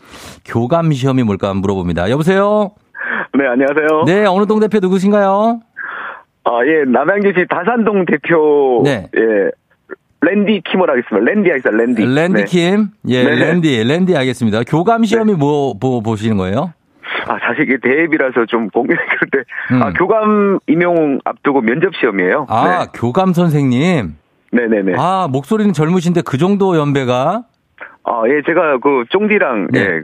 교감 시험이 뭘까 물어봅니다. 여보세요? 네, 안녕하세요. 네, 어느 동 대표 누구신가요? 아, 예, 남양주시 다산동 대표. 네. 예, 랜디 킴을 하겠습니다. 랜디 하겠습니다, 랜디. 랜디 네. 킴? 예, 네네. 랜디, 랜디 알겠습니다. 교감 시험이 뭐, 뭐 보시는 거예요? 아, 사실 이게 대입이라서 좀 고민이 그런데. 음. 아, 교감 임용 앞두고 면접 시험이에요. 아, 교감 선생님. 네. 네네네. 아, 아, 목소리는 젊으신데 그 정도 연배가? 예, 제가 그 쫑디랑, 네. 예, 가-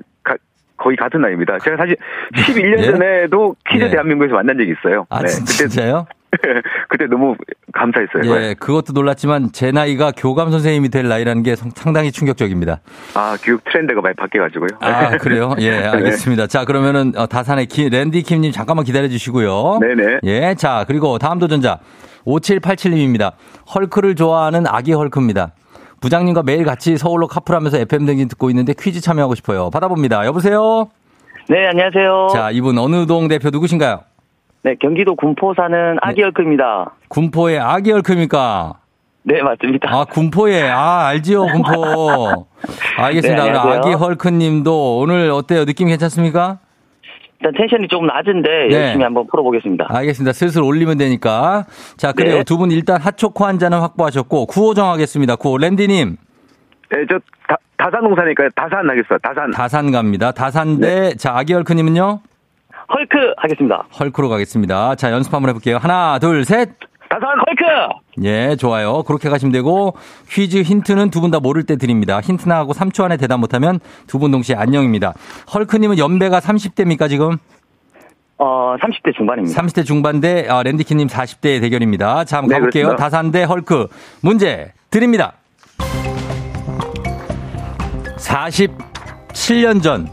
거의 같은 나이입니다. 제가 사실 11년 예? 전에도 퀴즈 예. 대한민국에서 만난 적이 있어요. 아, 네. 진- 진짜요? 그때 너무 감사했어요. 예, 그것도 놀랐지만 제 나이가 교감 선생님이 될 나이라는 게 성- 상당히 충격적입니다. 아, 교육 트렌드가 많이 바뀌어가지고요. 아, 그래요? 예, 알겠습니다. 자, 그러면은 어, 다산의 키- 랜디 킴님 잠깐만 기다려 주시고요. 네네. 예, 자, 그리고 다음 도전자 5787님입니다. 헐크를 좋아하는 아기 헐크입니다. 부장님과 매일 같이 서울로 카풀하면서 FM 등진 듣고 있는데 퀴즈 참여하고 싶어요. 받아봅니다. 여보세요? 네, 안녕하세요. 자, 이분 어느 동 대표 누구신가요? 네, 경기도 군포 사는 아기 얼크입니다. 군포의 아기 헐크입니까? 네, 맞습니다. 아, 군포에. 아, 알지요, 군포. 알겠습니다. 네. 아기 헐크 님도 오늘 어때요? 느낌 괜찮습니까? 일단 텐션이 조금 낮은데 네. 열심히 한번 풀어보겠습니다. 알겠습니다. 슬슬 올리면 되니까. 자, 그래요. 네. 두분 일단 핫초코 한 잔은 확보하셨고, 구호 정하겠습니다. 구호. 랜디님, 예, 저, 다, 다산동사니까요. 다산 하겠습니다. 다산. 다산 갑니다. 다산 대, 자, 아기 헐크님은요? 헐크 하겠습니다. 헐크로 가겠습니다. 자, 연습 한번 해볼게요. 하나, 둘, 셋. 다산 헐크! 예, 좋아요. 그렇게 가시면 되고, 퀴즈 힌트는 두 분 다 모를 때 드립니다. 힌트 나 하고 3초 안에 대답 못하면 두 분 동시에 안녕입니다. 헐크님은 연배가 30대입니까, 지금? 어, 30대 중반입니다. 30대 중반대, 아, 랜디키님 40대의 대결입니다. 자, 한번 네, 가볼게요. 그렇습니다. 다산 대 헐크. 문제 드립니다. 47년 전,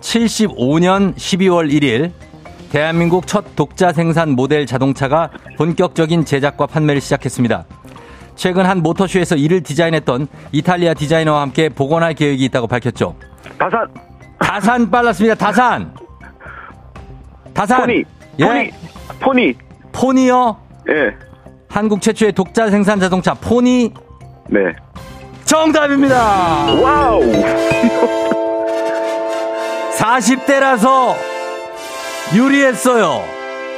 75년 12월 1일, 대한민국 첫 독자 생산 모델 자동차가 본격적인 제작과 판매를 시작했습니다. 최근 한 모터쇼에서 이를 디자인했던 이탈리아 디자이너와 함께 복원할 계획이 있다고 밝혔죠. 다산. 다산 빨랐습니다. 다산. 다산. 포니. 예. 포니. 포니. 포니요. 예. 한국 최초의 독자 생산 자동차 포니 네. 정답입니다. 와우. 40대라서 유리했어요.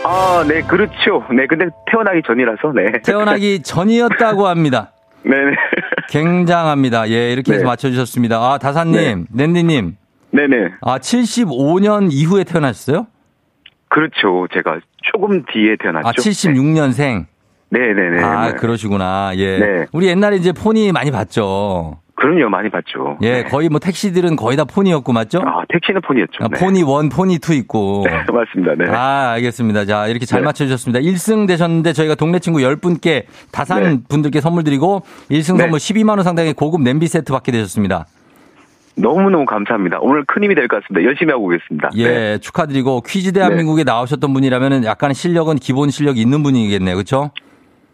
아, 네, 그렇죠. 네, 근데 태어나기 전이라서, 네. 태어나기 전이었다고 합니다. 네네. 굉장합니다. 예, 이렇게 해서 네. 맞춰주셨습니다. 아, 다사님, 랜디님. 네네. 아, 75년 이후에 태어나셨어요? 그렇죠. 제가 조금 뒤에 태어났죠. 아, 76년생. 네네네. 아, 네. 그러시구나. 예. 네. 우리 옛날에 이제 포니 많이 봤죠. 그럼요, 많이 봤죠. 예, 거의 뭐 택시들은 거의 다 포니였고 맞죠? 아, 택시는 포니였죠. 아, 네. 포니 one, 포니 two 있고. 네, 맞습니다. 네. 아, 알겠습니다. 자, 이렇게 잘 네. 맞춰 주셨습니다. 1승 되셨는데 저희가 동네 친구 10분께 다산 네. 분들께 선물 드리고 1승 네. 선물 12만 원 상당의 고급 냄비 세트 받게 되셨습니다. 너무너무 감사합니다. 오늘 큰 힘이 될 것 같습니다. 열심히 하고 오겠습니다. 예, 네. 축하드리고 퀴즈 대한민국에 나오셨던 분이라면 약간 실력은 기본 실력이 있는 분이겠네요. 그렇죠?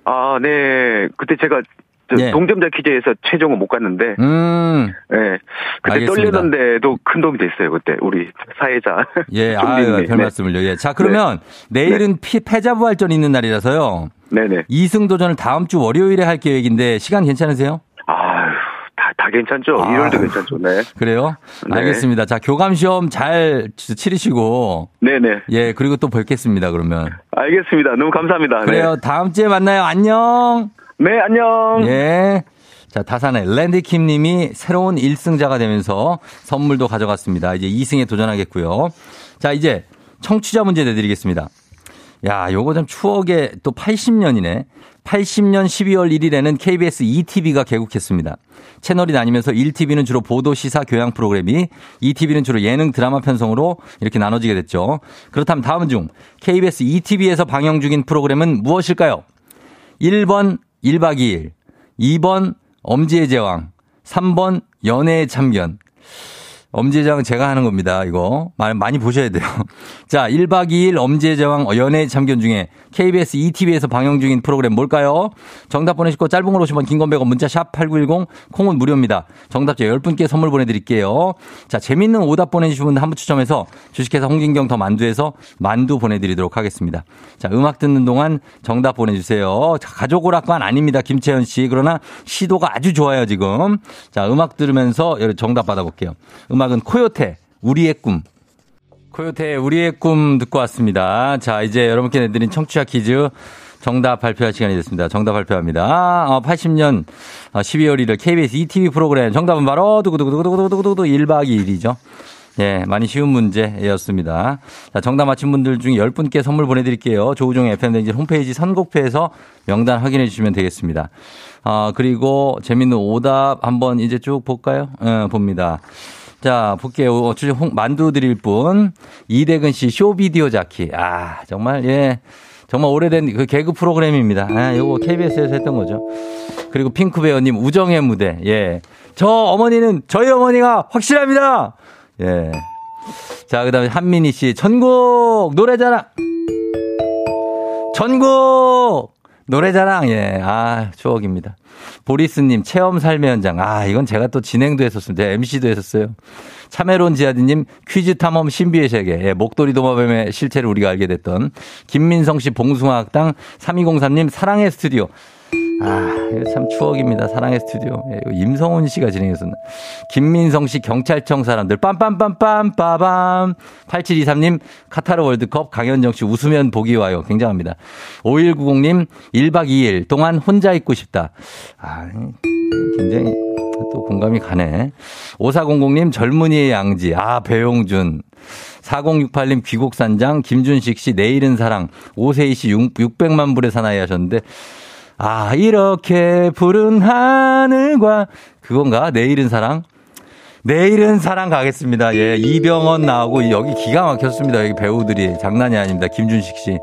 아, 네. 그때 제가 저 예. 동점자 퀴즈에서 최종은 못 갔는데, 음. 네. 그때 알겠습니다. 떨렸는데도 큰 도움이 됐어요. 그때 우리 사회자. 예. 아유, 별 네. 말씀을요. 예. 자, 그러면 내일은 피, 패자부활전이 있는 날이라서요. 네네. 2승 도전을 다음 주 월요일에 할 계획인데 시간 괜찮으세요? 아유, 다, 다 괜찮죠? 아유. 일요일도 괜찮죠. 네. 그래요? 네. 알겠습니다. 자, 교감 시험 잘 치르시고 네네. 예, 그리고 또 뵙겠습니다. 그러면. 알겠습니다. 너무 감사합니다. 그래요. 다음 주에 만나요. 안녕. 네, 네 안녕. 예. 자, 다산의 랜디킴 님이 새로운 1승자가 되면서 선물도 가져갔습니다. 이제 2승에 도전하겠고요. 자, 이제 청취자 문제 내드리겠습니다. 야, 요거 좀 추억의 또 80년이네. 80년 12월 1일에는 KBS ETV가 개국했습니다. 채널이 나뉘면서 1TV는 주로 보도 시사 교양 프로그램이 2TV는 주로 예능 드라마 편성으로 이렇게 나눠지게 됐죠. 그렇다면 다음 중 KBS ETV에서 방영 중인 프로그램은 무엇일까요? 1번 1박 2일, 2번 엄지의 제왕, 3번 연애의 참견. 엄지의 제왕은 제가 하는 겁니다. 이거 많이, 보셔야 돼요. 자, 1박 2일 엄지의 제왕 연애의 참견 중에 KBS ETV에서 방영 중인 프로그램 뭘까요? 정답 보내시고 짧은 걸 오시면 긴건 100원 문자 샵 8910 콩은 무료입니다. 정답자 10분께 선물 보내드릴게요. 자, 재밌는 오답 보내주신 분한분 추첨해서 주식회사 홍진경 더 만두에서 만두 보내드리도록 하겠습니다. 자, 음악 듣는 동안 정답 보내주세요. 자, 가족 오락관 아닙니다. 김채연 씨. 그러나 시도가 아주 좋아요, 지금. 자, 음악 들으면서 정답 받아볼게요. 음악 은 코요테, 우리의 꿈. 코요테의 우리의 꿈 듣고 왔습니다. 자, 이제 여러분께 내드린 청취자 퀴즈 정답 발표할 시간이 됐습니다. 정답 발표합니다. 어, 80년 12월 1일 KBS ETV 프로그램 정답은 바로 두구두구두구두구두구두구 1박 2일이죠. 예, 많이 쉬운 문제였습니다. 자, 정답 맞힌 분들 중에 10분께 선물 보내드릴게요. 조우종의 FM댕진 홈페이지 선곡표에서 명단 확인해 주시면 되겠습니다. 아, 그리고 재밌는 오답 한번 이제 쭉 볼까요? 예, 봅니다. 자, 볼게요. 주제 홍, 만두 드릴 분. 이대근 씨 쇼비디오 자키. 아, 정말, 예. 정말 오래된 그 개그 프로그램입니다. 아, 요거 KBS에서 했던 거죠. 그리고 핑크베어님 우정의 무대. 예. 저 어머니는 저희 어머니가 확실합니다. 예. 자, 그 다음에 한민희 씨 전국 노래자랑. 전국 노래자랑. 예. 아, 추억입니다. 보리스님 체험 삶의 현장. 아, 이건 제가 또 진행도 했었습니다. 제가 MC도 했었어요. 참외론 지아드님 퀴즈 탐험 신비의 세계. 예, 목도리 도마뱀의 실체를 우리가 알게 됐던 김민성 씨 봉숭아 학당 3203님 사랑의 스튜디오. 아, 이거 참 추억입니다. 사랑의 스튜디오. 예, 임성훈 씨가 진행했었나. 김민성 씨 경찰청 사람들. 빰빰빰빰 빠밤. 8723님 카타르 월드컵 강현정 씨 웃으면 보기 와요. 굉장합니다. 5190님 1박 2일 동안 혼자 있고 싶다. 아, 굉장히 또 공감이 가네. 5400님 젊은이의 양지. 아, 배용준. 4068님 귀곡산장, 김준식 씨 내일은 사랑, 오세희 씨 6, 600만 불의 사나이 하셨는데, 아, 이렇게 푸른 하늘과, 그건가? 내일은 사랑? 내일은 사랑 가겠습니다. 예, 이병헌 나오고 여기 기가 막혔습니다. 여기 배우들이 장난이 아닙니다. 김준식 씨.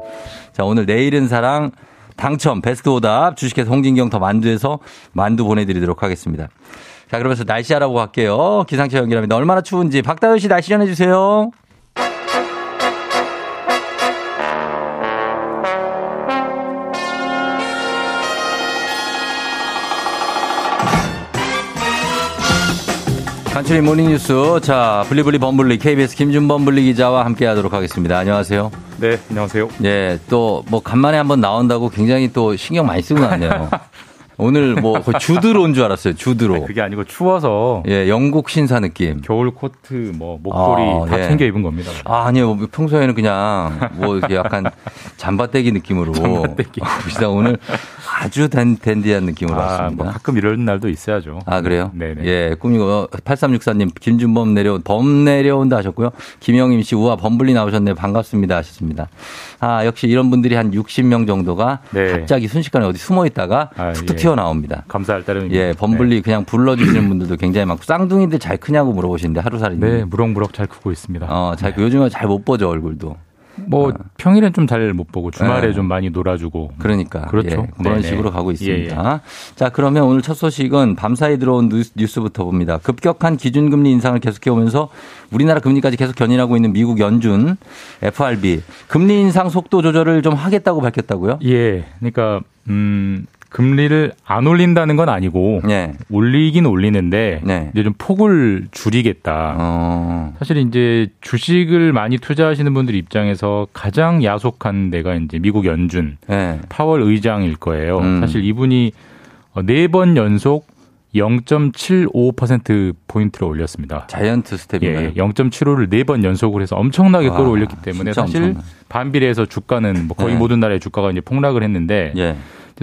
자, 오늘 내일은 사랑 당첨 베스트 오답 주식회사 홍진경 더 만두에서 만두 보내드리도록 하겠습니다. 자, 그러면서 날씨 알아보고 갈게요. 기상청 연결합니다. 얼마나 추운지 박다현 씨 날씨 전해주세요. 간추린 모닝뉴스. 자, 블리블리 범블리 KBS 김준범 블리 기자와 함께 하도록 하겠습니다. 안녕하세요. 네, 안녕하세요. 예, 또 뭐 간만에 한번 나온다고 굉장히 또 신경 많이 쓰고 나왔네요. 오늘 뭐 거의 주드로 온 줄 알았어요. 주드로. 그게 아니고 추워서 예, 영국 신사 느낌. 겨울 코트, 뭐 목도리 아, 다 예. 챙겨 입은 겁니다. 아, 아니요. 뭐 평소에는 그냥 뭐 이렇게 약간 잠바떼기 느낌으로. 잠바떼기. 그러시다 오늘 아주 댄, 댄디한 느낌으로 아, 왔습니다. 뭐 가끔 이런 날도 있어야죠. 아, 그래요? 네네. 예, 꿈이고, 8364님, 김준범 내려온, 범 내려온다 하셨고요. 김영임 씨, 우와, 범블리 나오셨네. 반갑습니다. 하셨습니다. 아, 역시 이런 분들이 한 60명 정도가 네. 갑자기 순식간에 어디 숨어 있다가 아, 툭툭 예. 튀어나옵니다. 감사할 따름입니다. 예, 범블리 그냥 불러주시는 분들도 굉장히 많고 쌍둥이들 잘 크냐고 물어보시는데 하루살이. 네, 무럭무럭 잘 크고 있습니다. 어, 잘 요즘은 잘 못 보죠 얼굴도. 뭐 평일엔 좀 잘 못 보고 주말에 네. 좀 많이 놀아주고 그러니까 그렇죠. 예, 그런 네네. 식으로 가고 있습니다. 예, 예. 자 그러면 오늘 첫 소식은 밤사이 들어온 뉴스, 뉴스 부터 봅니다. 급격한 기준금리 인상을 계속해 오면서 우리나라 금리까지 계속 견인하고 있는 미국 연준 FRB 금리 인상 속도 조절을 좀 하겠다고 밝혔다고요? 예, 그러니까 음 금리를 안 올린다는 건 아니고 네. 올리긴 올리는데 네. 이제 좀 폭을 줄이겠다. 어, 사실 이제 주식을 많이 투자하시는 분들 입장에서 가장 야속한 데가 이제 미국 연준 네. 파월 의장일 거예요. 음. 사실 이분이 네 번 연속 0.75% 포인트를 올렸습니다. 자이언트 스텝인가요? 예, 0.75를 네 번 연속으로 해서 엄청나게 와, 끌어올렸기 때문에 사실 엄청나. 반비례해서 주가는 뭐 거의 네. 모든 나라의 주가가 이제 폭락을 했는데 예.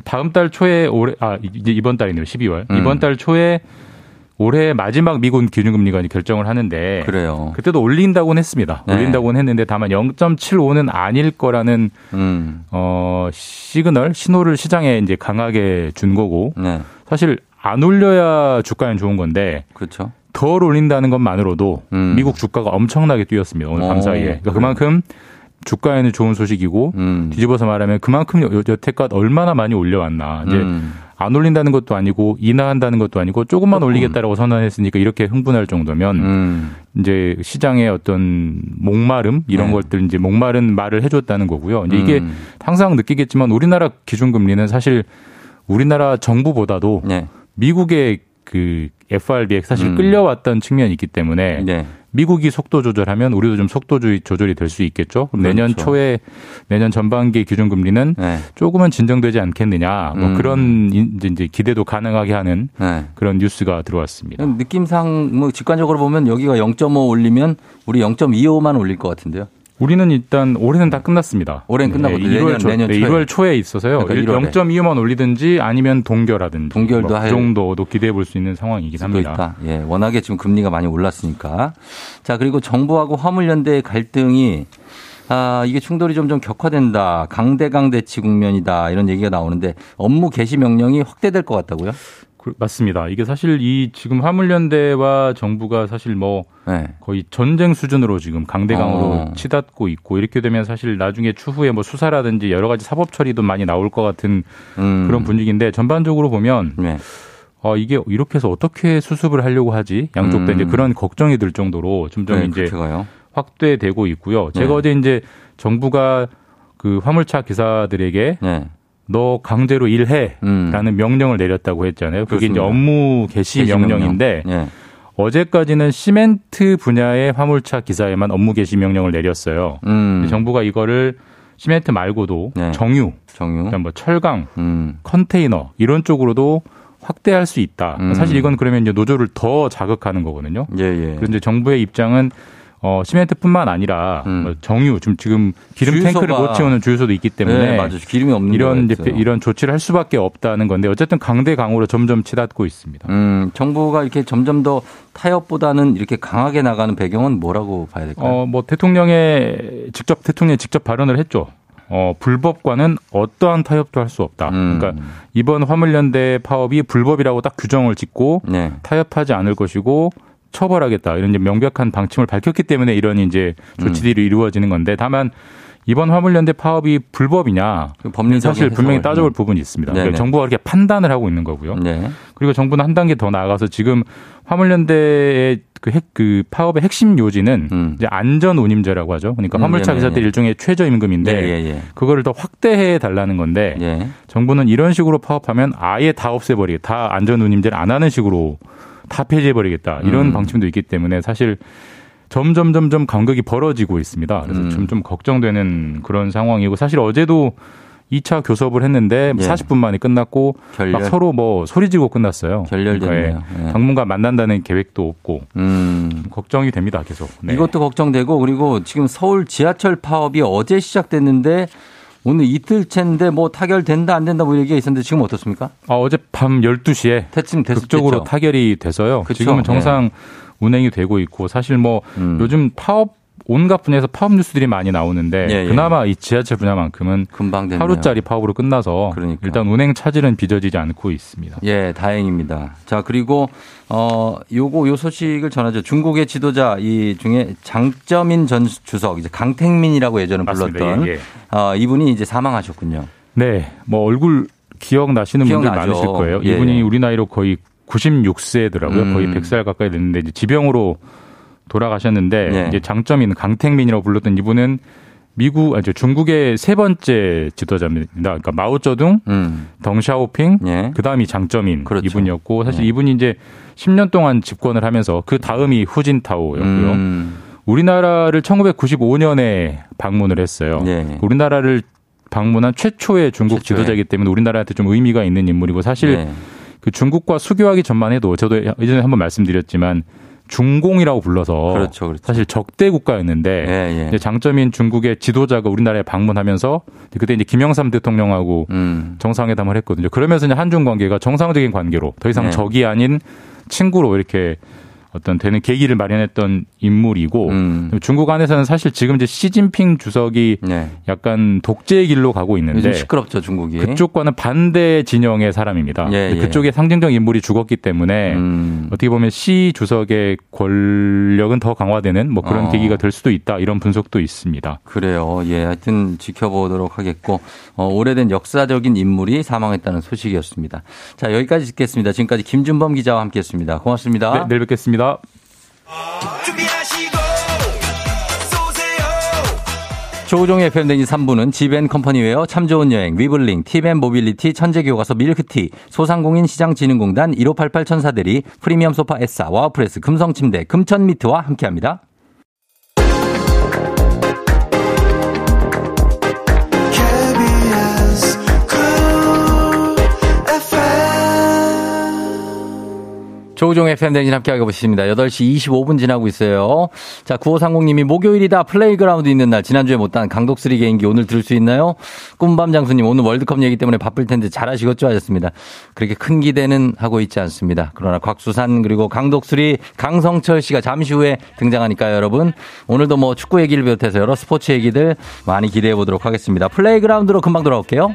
다음 달 초에 올해 아 이제 이번 달이네요. 12월. 음. 이번 달 초에 올해 마지막 미국 기준금리가 결정을 하는데 그래요. 그때도 올린다고는 했습니다. 네. 올린다고는 했는데 다만 0.75는 아닐 거라는 음. 어 시그널 신호를 시장에 이제 강하게 준 거고 네. 사실 안 올려야 주가는 좋은 건데 그렇죠. 덜 올린다는 것만으로도 음. 미국 주가가 엄청나게 뛰었습니다. 오늘 오, 밤 사이에. 그러니까. 그만큼 주가에는 좋은 소식이고 음. 뒤집어서 말하면 그만큼 여- 여태껏 얼마나 많이 올려왔나. 이제 음. 안 올린다는 것도 아니고 인하한다는 것도 아니고 조금만 올리겠다라고 선언했으니까 이렇게 흥분할 정도면 음. 이제 시장의 어떤 목마름 이런 네. 것들 이제 목마른 말을 해줬다는 거고요. 이제 이게 음. 항상 느끼겠지만 우리나라 기준금리는 사실 우리나라 정부보다도 네. 미국의 그 FRB에 사실 음. 끌려왔던 측면이 있기 때문에 네. 미국이 속도 조절하면 우리도 좀 속도 주- 조절이 될 수 있겠죠. 그럼 내년 그렇죠. 초에 내년 전반기 기준 금리는 네. 조금은 진정되지 않겠느냐. 뭐 음. 그런 이제 이제 기대도 가능하게 하는 네. 그런 뉴스가 들어왔습니다. 느낌상 뭐 직관적으로 보면 여기가 0.5 올리면 우리 0.25만 올릴 것 같은데요. 우리는 일단 올해는 다 끝났습니다. 올해는 끝나고 네, 내년- 1월 초, 내년 네, 초에. 1월 초에 있어서요. 그러니까 1월에. 0.25만 올리든지 아니면 동결하든지 동결도 뭐그 할 정도도 기대해 볼 수 있는 상황이긴 합니다. 있다. 예, 워낙에 지금 금리가 많이 올랐으니까. 자, 그리고 정부하고 화물연대의 갈등이 아, 이게 충돌이 점점 격화된다. 강대강 대치 국면이다. 이런 얘기가 나오는데 업무 개시 명령이 확대될 것 같다고요? 그- 맞습니다. 이게 사실 이 지금 화물연대와 정부가 사실 뭐 네. 거의 전쟁 수준으로 지금 강대강으로 어. 치닫고 있고 이렇게 되면 사실 나중에 추후에 뭐 수사라든지 여러 가지 사법 처리도 많이 나올 것 같은 음. 그런 분위기인데 전반적으로 보면 네. 어 이게 이렇게 해서 어떻게 수습을 하려고 하지 양쪽 다 음. 이제 그런 걱정이 들 정도로 점점 네, 이제 가요. 확대되고 있고요. 제가 네. 어제 이제 정부가 그 화물차 기사들에게 네. 너 강제로 일해라는 음. 명령을 내렸다고 했잖아요. 그게 이제 그렇습니다. 업무 개시, 개시 명령인데 명령. 예. 어제까지는 시멘트 분야의 화물차 기사에만 업무 개시 명령을 내렸어요. 음. 정부가 이거를 시멘트 말고도 네. 정유, 정유. 뭐 철강, 음. 컨테이너 이런 쪽으로도 확대할 수 있다. 음. 사실 이건 그러면 이제 노조를 더 자극하는 거거든요. 예, 예. 그런데 정부의 입장은 어, 시멘트뿐만 아니라 음. 뭐 정유, 지금 지금 기름 주유소가- 탱크를 못 채우는 주유소도 있기 때문에 네, 맞아요. 기름이 없는 이런. 이런 조치를 할 수밖에 없다는 건데 어쨌든 강대 강으로 점점 치닫고 있습니다. 음, 정부가 이렇게 점점 더 타협보다는 이렇게 강하게 나가는 배경은 뭐라고 봐야 될까요? 어, 뭐 대통령의 직접 대통령이 직접 발언을 했죠. 어, 불법과는 어떠한 타협도 할 수 없다. 음. 그러니까 이번 화물연대 파업이 불법이라고 딱 규정을 짓고 네. 타협하지 않을 것이고 처벌하겠다 이런 이제 명백한 방침을 밝혔기 때문에 이런 이제 조치들이 음. 이루어지는 건데 다만 이번 화물연대 파업이 불법이냐 그 법리적인 사실 분명히. 따져볼 부분이 있습니다. 그러니까 정부가 그렇게 판단을 하고 있는 거고요. 네. 그리고 정부는 한 단계 더 나아가서 지금 화물연대의 그, 핵, 그 파업의 핵심 요지는 음. 이제 안전 운임제라고 하죠. 그러니까 음, 화물차 네네. 기사들 일종의 최저 임금인데 예, 예, 예. 그거를 더 확대해 달라는 건데 예. 정부는 이런 식으로 파업하면 아예 다 없애버리게 다 안전 운임제를 안 하는 식으로 다 폐지해버리겠다 이런 음. 방침도 있기 때문에 사실 점점 점점 간극이 벌어지고 있습니다. 그래서 음. 좀, 좀 걱정되는 그런 상황이고 사실 어제도 2차 교섭을 했는데 예. 40분 만에 끝났고 결렬. 막 서로 뭐 소리지고 끝났어요. 결렬됐네요. 그러니까 예. 당분간 만난다는 계획도 없고 음. 걱정이 됩니다. 계속. 네. 이것도 걱정되고 그리고 지금 서울 지하철 파업이 어제 시작됐는데 오늘 이틀째인데 뭐 타결된다 안 된다 뭐 얘기가 있었는데 지금 어떻습니까? 아, 어제 밤 12시에 대충 됐, 극적으로 됐죠? 타결이 돼서요. 그쵸? 지금은 정상 운행이 되고 있고 사실 뭐 음. 요즘 파업 온갖 분야에서 파업 뉴스들이 많이 나오는데 예, 예. 그나마 이 지하철 분야만큼은 금방 됐네요. 하루짜리 파업으로 끝나서 그러니까. 일단 운행 차질은 빚어지지 않고 있습니다. 예, 다행입니다. 자, 그리고 어 요거 요 소식을 전하죠. 중국의 지도자 이 중에 장점인 전 주석 이제 강택민이라고 예전에. 불렀던 예, 예. 어 이분이 이제 사망하셨군요. 네, 뭐 얼굴 기억 나시는 분들 기억나죠. 많으실 거예요. 예, 이분이 예. 우리 나이로 거의 96세더라고요. 음. 거의 100살 가까이 됐는데 지병으로 돌아가셨는데 예. 이제 장점인 강택민이라고 불렀던 이분은 미국 아니 저 중국의 세 번째 지도자입니다. 그러니까 마오쩌둥, 음. 덩샤오핑, 예. 그다음이 장점인 그렇죠. 이분이었고 사실 예. 이분이 이제 10년 동안 집권을 하면서 그 다음이 후진타오였고요. 음. 우리나라를 1995년에 방문을 했어요. 예. 우리나라를 방문한 최초의 중국 최초의. 지도자이기 때문에 우리나라한테 좀 의미가 있는 인물이고 사실 예. 그 중국과 수교하기 전만 해도 저도 예전에 한번 말씀드렸지만 중공이라고 불러서 그렇죠, 그렇죠. 사실 적대 국가였는데 예, 예. 장점인 중국의 지도자가 우리나라에 방문하면서 그때 이제 김영삼 대통령하고 음. 정상회담을 했거든요. 그러면서 이제 한중 관계가 정상적인 관계로 더 이상 네. 적이 아닌 친구로 이렇게 어떤 되는 계기를 마련했던 인물이고 음. 중국 안에서는 사실 지금 이제 시진핑 주석이 네. 약간 독재의 길로 가고 있는데 시끄럽죠, 중국이. 그쪽과는 반대 진영의 사람입니다. 예, 예. 그쪽에 상징적 인물이 죽었기 때문에 음. 어떻게 보면 시 주석의 권력은 더 강화되는 뭐 그런 어. 계기가 될 수도 있다 이런 분석도 있습니다. 그래요. 예, 하여튼 지켜보도록 하겠고, 어, 오래된 역사적인 인물이 사망했다는 소식이었습니다. 자, 여기까지 듣겠습니다. 지금까지 김준범 기자와 함께 했습니다. 고맙습니다. 네, 내일 뵙겠습니다. 조우종의 FM댕진 3부는 지벤컴퍼니웨어 참 좋은 여행, 위블링, 티벤 모빌리티, 천재교과서 밀크티, 소상공인 시장진흥공단 1588 천사대리, 프리미엄 소파 에싸, 와우프레스, 금성침대, 금천미트와 함께합니다. 조우종 FM 댕진 함께하고 계십니다. 8시 25분 지나고 있어요. 자, 9530님이 목요일이다 플레이그라운드 있는 날. 지난주에 못한 강독수리 개인기 오늘 들을 수 있나요? 군밤 장수님 오늘 월드컵 얘기 때문에 바쁠 텐데 잘하시겠죠 하셨습니다. 그렇게 큰 기대는 하고 있지 않습니다. 그러나 곽수산 그리고 강독수리 강성철 씨가 잠시 후에 등장하니까요, 여러분. 오늘도 뭐 축구 얘기를 비롯해서 여러 스포츠 얘기들 많이 기대해 보도록 하겠습니다. 플레이그라운드로 금방 돌아올게요.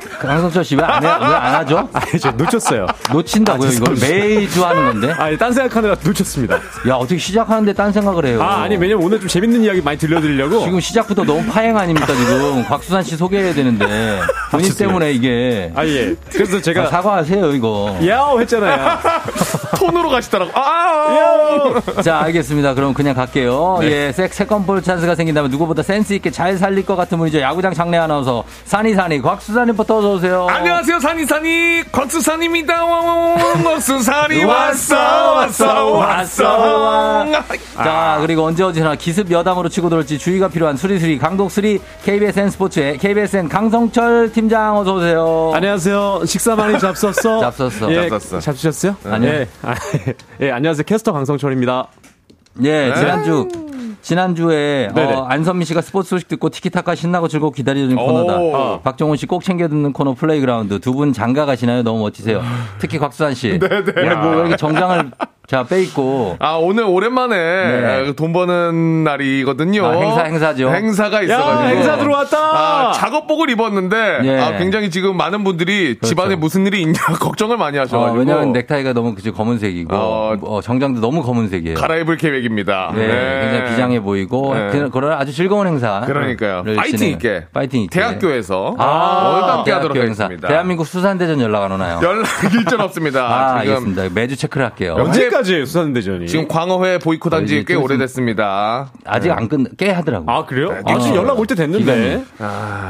강성철 씨 왜 안 하죠? 아니, 저 놓쳤어요. 놓친다고요, 아, 이걸? 매주 하는 건데? 아니, 딴 생각하느라 놓쳤습니다. 야, 어떻게 시작하는데 딴 생각을 해요? 아, 아니, 왜냐면 오늘 좀 재밌는 이야기 많이 들려드리려고. 지금 시작부터 너무 파행 아닙니까, 지금? 곽수산 씨 소개해야 되는데. 본인 죄송해요. 때문에 이게. 아, 예. 그래서 제가. 아, 사과하세요, 이거. 야오 했잖아요. 톤으로 가시더라고. 아, 야오! 자, 알겠습니다. 그럼 그냥 갈게요. 네. 예, 세, 세컨볼 찬스가 생긴다면 누구보다 센스있게 잘 살릴 것 같은 분이죠. 야구장 장례 아나운서, 산이산이, 곽수산님부터 어서 오세요. 안녕하세요, 산이산이. 곽수산입니다. 곽수산이 왔어, 왔어, 왔어. 자, 그리고 언제 어디나 기습 여담으로 치고 들어올지 주의가 필요한 수리수리 강독수리 KBSN 스포츠의 KBSN 강성철 팀장 어서 오세요. 안녕하세요. 식사 많이 잡섰어? 잡섰어. 예, 잡섰어. 잡수셨어요? 아니요. 예, 아, 예, 안녕하세요. 캐스터 강성철입니다. 예, 지난주 지난주에. 어, 안선미 씨가 스포츠 소식 듣고 티키타카 신나고 즐겁고 오. 코너다. 어. 박정훈 씨 꼭 챙겨 듣는 코너 플레이그라운드 두 분 장가 가시나요? 너무 멋지세요. 특히 곽수산 씨. 네네. 오늘 뭐왜 이렇게 정장을 자, 빼입고. 아, 오늘 오랜만에 네. 돈 버는 날이거든요. 아, 행사, 행사죠. 행사가 있어가지고. 야, 행사 들어왔다! 아, 작업복을 입었는데, 예. 아, 굉장히 지금 많은 분들이 그렇죠. 집안에 무슨 일이 있냐 걱정을 많이 어, 하셔가지고. 왜냐면 넥타이가 너무 그치 검은색이고 어, 어, 정장도 너무 검은색이에요. 갈아입을 계획입니다. 네, 네. 굉장히 비장 해 보이고 네. 그- 그런 아주 즐거운 행사. 그러니까요. 파이팅 있게. 파이팅 있게. 대학교에서 아, 함께 하도록 대학교 행사. 하겠습니다. 대한민국 수산대전 연락 안 오나요? 연락 일전 없습니다. 아, 알겠습니다. 매주 체크를 할게요. 언제까지 수산대전이? 지금 광어회 보이콧 한 지꽤좀 오래됐습니다. 아직 안 끝, 깨 하더라고. 아, 그래요? 아, 어. 지금 연락 올 때 됐는데.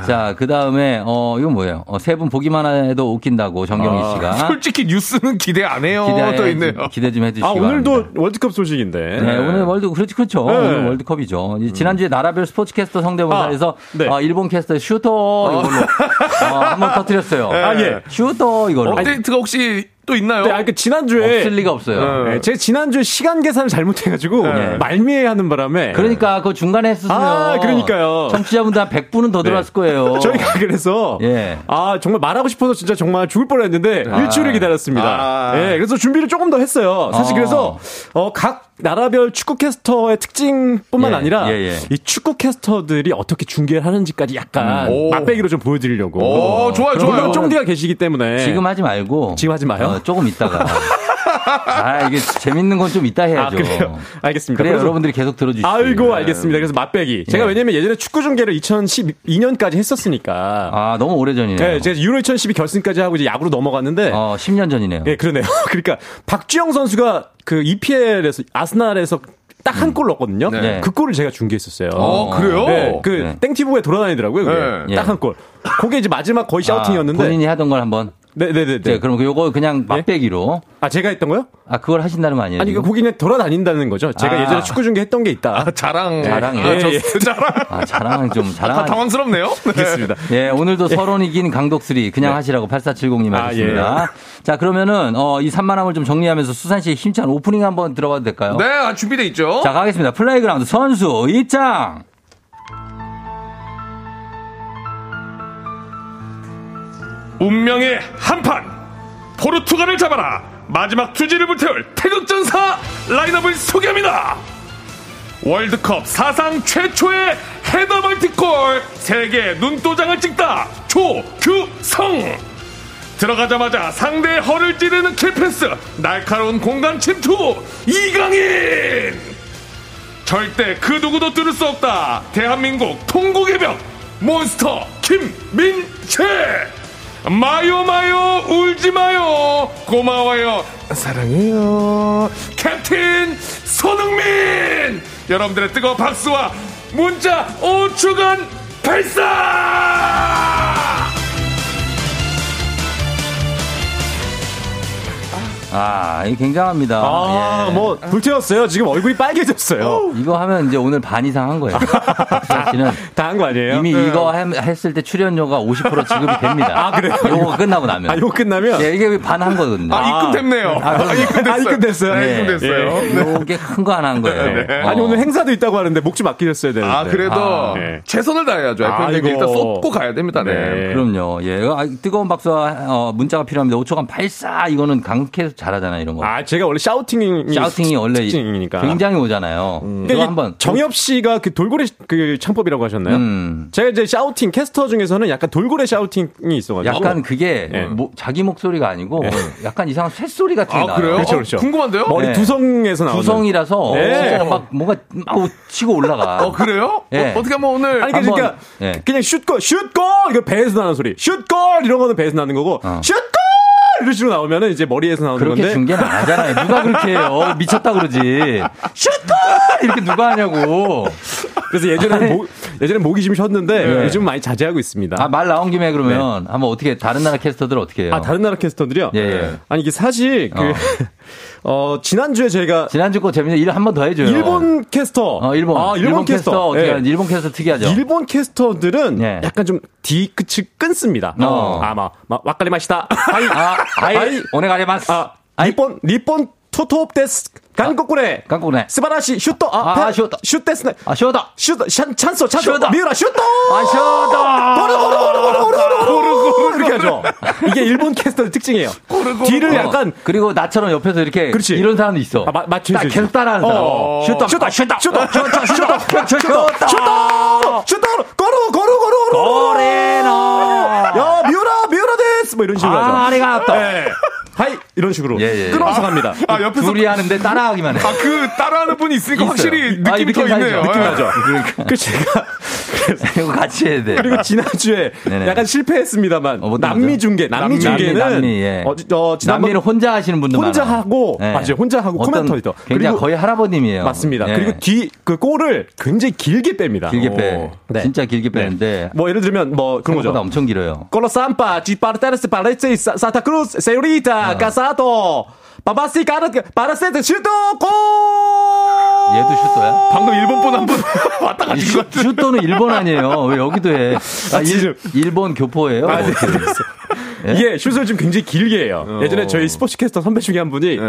자, 그 다음에, 어, 이건 뭐예요? 어, 세분 보기만 해도 웃긴다고 정경희 아, 씨가. 솔직히 뉴스는 기대 안 해요. 기대, 또 있네요. 기대 좀 해주시기 아, 오늘도 바랍니다. 월드컵 소식인데. 네, 오늘 월드, 그렇지, 그렇죠. 네. 월드컵이죠. 이 지난주에 나라별 스포츠 캐스터 성대모사에서 아, 네. 어, 일본 캐스터 슈터 이걸로 어, 한번 터뜨렸어요. 아, 예. 슈터 이걸로. 업데이트가 혹시 또 있나요? 네, 아니, 그 지난주에. 없을 리가 없어요. 네, 제가 지난주에 시간 계산을 잘못해가지고 네. 말미에 하는 바람에 그러니까 그 중간에 했으세요. 아, 그러니까요. 청취자분들 한 100분은 더 들어왔을 거예요. 저희가 그래서 예. 아 정말 말하고 싶어서 진짜 정말 죽을 뻔했는데 아. 일주일을 기다렸습니다. 아. 예, 그래서 준비를 조금 더 했어요. 사실 어. 그래서 어, 각 나라별 축구 캐스터의 특징뿐만 예, 아니라 예, 예. 이 축구 캐스터들이 어떻게 중계를 하는지까지 약간 음. 오. 맛배기로 좀 보여드리려고. 오, 좋아요, 좋아요. 물론 쫑디가 계시기 때문에 지금 하지 말고 지금 하지 마요. 어, 조금 있다가. 아, 이게 재밌는 건 좀 이따 해야죠. 아, 그래요? 알겠습니다. 그래서- 여러분들이 계속 들어주시죠. 아이고 알겠습니다. 그래서 맛배기. 제가 예. 왜냐면 예전에 축구 중계를 2012년까지 했었으니까. 아, 너무 오래전이네요. 네, 제가 유로 2012 결승까지 하고 이제 야구로 넘어갔는데. 어, 10년 전이네요. 예, 그러네요. 그러니까 박주영 선수가 그 EPL에서 아스날에서 딱한골 넣었거든요. 네. 그 골을 제가 중계했었어요. 어, 그래요? 네, 그 네. 땡티브에 돌아다니더라고요. 네. 딱한 골. 그게 이제 마지막 거의 샤우팅이었는데. 아, 본인이 하던 걸 한번. 네, 네, 네. 네, 네. 그럼 그 요거 그냥 맛배기로. 아, 제가 했던 거요? 아, 그걸 하신다는 거 아니에요? 아니, 그? 거기는 돌아다닌다는 거죠. 제가 아. 예전에 축구 중계 했던 게 있다. 아, 자랑. 자랑이에요. 아, 예, 저, 예. 자랑. 아, 자랑 좀, 아, 자랑. 당황스럽네요. 네. 알겠습니다. 예, 오늘도 서론 이긴 강독수리 그냥 하시라고 8470님 아, 하셨습니다. 자, 그러면은, 어, 이 산만함을 좀 정리하면서 수산 씨의 힘찬 오프닝 한번 들어봐도 될까요? 네, 아, 준비돼 있죠. 자, 가겠습니다. 플레이그라운드 선수 입장! 운명의 한판. 포르투갈을 잡아라. 마지막 투지를 불태울 태극전사 라인업을 소개합니다. 월드컵 사상 최초의 헤더 멀티골 세계 눈도장을 찍다 조규성. 들어가자마자 상대의 허를 찌르는 킬패스 날카로운 공간 침투 이강인. 절대 그 누구도 뚫을 수 없다. 대한민국 통곡의 벽 몬스터 김민채 마요 마요 울지 마요. 고마워요. 사랑해요. 캡틴 손흥민! 여러분들의 뜨거운 박수와 문자 5초간 발사 아, 이 굉장합니다. 아, 예. 뭐, 불태웠어요. 지금 얼굴이 빨개졌어요. 이거 하면 이제 오늘 반 이상 한 거예요. 사실은 다한 거 아니에요? 이미 네. 이거 햄- 했을 때 출연료가 50% 지급이 됩니다. 아, 그래요? 요거 끝나고 나면. 아, 이거 끝나면? 예, 이게 반 한 거거든요. 아, 입금 됐네요. 아. 아, 입금 됐어요. 아, 입금 됐어요? 아, 예. 입금 됐어요. 예. 요게 큰거 하나 한 거예요. 네. 어. 아니, 오늘 행사도 있다고 하는데 목 좀 아끼셨어야 되는데. 아, 그래도 아, 네. 최선을 다해야죠. 아이고. 일단 쏟고 가야 됩니다. 네. 네. 그럼요. 예. 아, 뜨거운 박수와 어, 문자가 필요합니다. 5초간 발사 이거는 강캐서 잘하잖아요, 이런 거. 아, 제가 원래 샤우팅이. 샤우팅이 원래 특징이니까. 굉장히 오잖아요. 그러니까 이거 이게 한번 정엽 씨가 그 돌고래 그 창법이라고 하셨나요? 음. 제가 이제 샤우팅 캐스터 중에서는 약간 돌고래 샤우팅이 있어가지고 약간 그게 예. 뭐, 자기 목소리가 아니고 약간 이상한 쇳소리 같은 게 아, 나요. 그래요? 그렇죠, 어, 그렇죠. 궁금한데요? 머리 네. 두성에서 나오는 구성이라서 네. 진짜 막 뭔가 막 치고 올라가. 어, 그래요? 예. 어, 어떻게 하면 오늘. 아니 그러니까 예. 그냥 슛골 슛골 이거 배에서 나는 소리 슛골 이런 거는 배에서 나는 거고 어. 슛골 이런 식으로 나오면은 이제 머리에서 나오는 그렇게 건데 중계는 안 하잖아요. 누가 그렇게 해요? 미쳤다 그러지. 슈터! 이렇게 누가 하냐고. 그래서 예전에는 목 예전에 목이 좀 쉬었는데 네. 요즘 많이 자제하고 있습니다. 아, 말 나온 김에 그러면 한번 어떻게 다른 나라 캐스터들 어떻게 해요? 아, 다른 나라 캐스터들이요? 예, 예. 아니, 이게 사실, 그, 어, 지난주에 저희가. 지난주 거 재밌는 일 한 번 더 해줘요. 일본 캐스터. 어, 일본. 아, 일본, 캐스터. 어떻게 예. 일본 캐스터 특이하죠. 일본 캐스터들은 예. 약간 좀 뒤끝을 끊습니다. 어. 아, 막, 막, 와까리 마시다. 하이, 아, 아이, 오네가리마스. 아, 리본, 리본 토토 데스 간꼬꾸레 깡꾸네. 스바라시 슈터 아, 아, 페- 슈터. 슈데스네 아, 쇼다. 슈터 찬 찬소 찬소 슈터. 미우라 슈터 아, 쇼다. 고루 고루 고루 고루 고루 고루 이렇게 하죠. 이게 일본 캐스터의 특징이에요. 뒤를 약간 어, 그리고 나처럼 옆에서 이렇게 그렇지. 이런 사람도 있어. 아, 마- 맞춰 딱 계속 따라하는 사람. 어. シュート, シュート, 아, シュート, シュート, シュート, シュート, シュート, シュート, シュート シュート ゴール ゴール ゴール ゴール 고레노. 야 미우라 미우라 です 뭐 이런 식으로 하죠. 아, ありがとう. 네. はい 이런 식으로 예, 예. 끊어서 갑니다. 아, 옆에서. 둘이 하는데 따라하기만 해. 아, 그 따라하는 분이 있으니까 있어요. 확실히 아, 느낌이 더 느낌 살죠. 있네요. 느낌 예. 나죠. 그러니까. 그 제가 이거 같이 해야 돼. 그리고 지난주에 네네. 약간 실패했습니다만 어, 어떤 남미? 중계 남미 남미, 중계는 남미, 예. 어, 어, 지난번 남미는 혼자 하시는 분들 혼자 많아요. 하고 예. 맞아요 혼자 하고 어떤 코멘터리도 굉장히 거의 할아버님이에요. 맞습니다. 예. 그리고 뒤 그 골을 굉장히 길게 뺍니다. 길게 빼. 오. 네. 진짜 길게 빼는데. 뭐 예를 들면 뭐 그런 거죠. 엄청 길어요. Con los Sampa, Giparteres, Parece, Santa Cruz, Señorita, Casado, Babasi, Para Sete, 슈터 골! 얘도 슈터야? 방금 일본 분 한 분 왔다 가신 슈. 슈터는 일본 아니에요. 왜 여기도 해? 아, 일. 일본 교포예요? 아, 네, 예? 이게 슛을 좀 굉장히 길게 해요. 예전에 저희 스포츠 캐스터 선배 중에 한 분이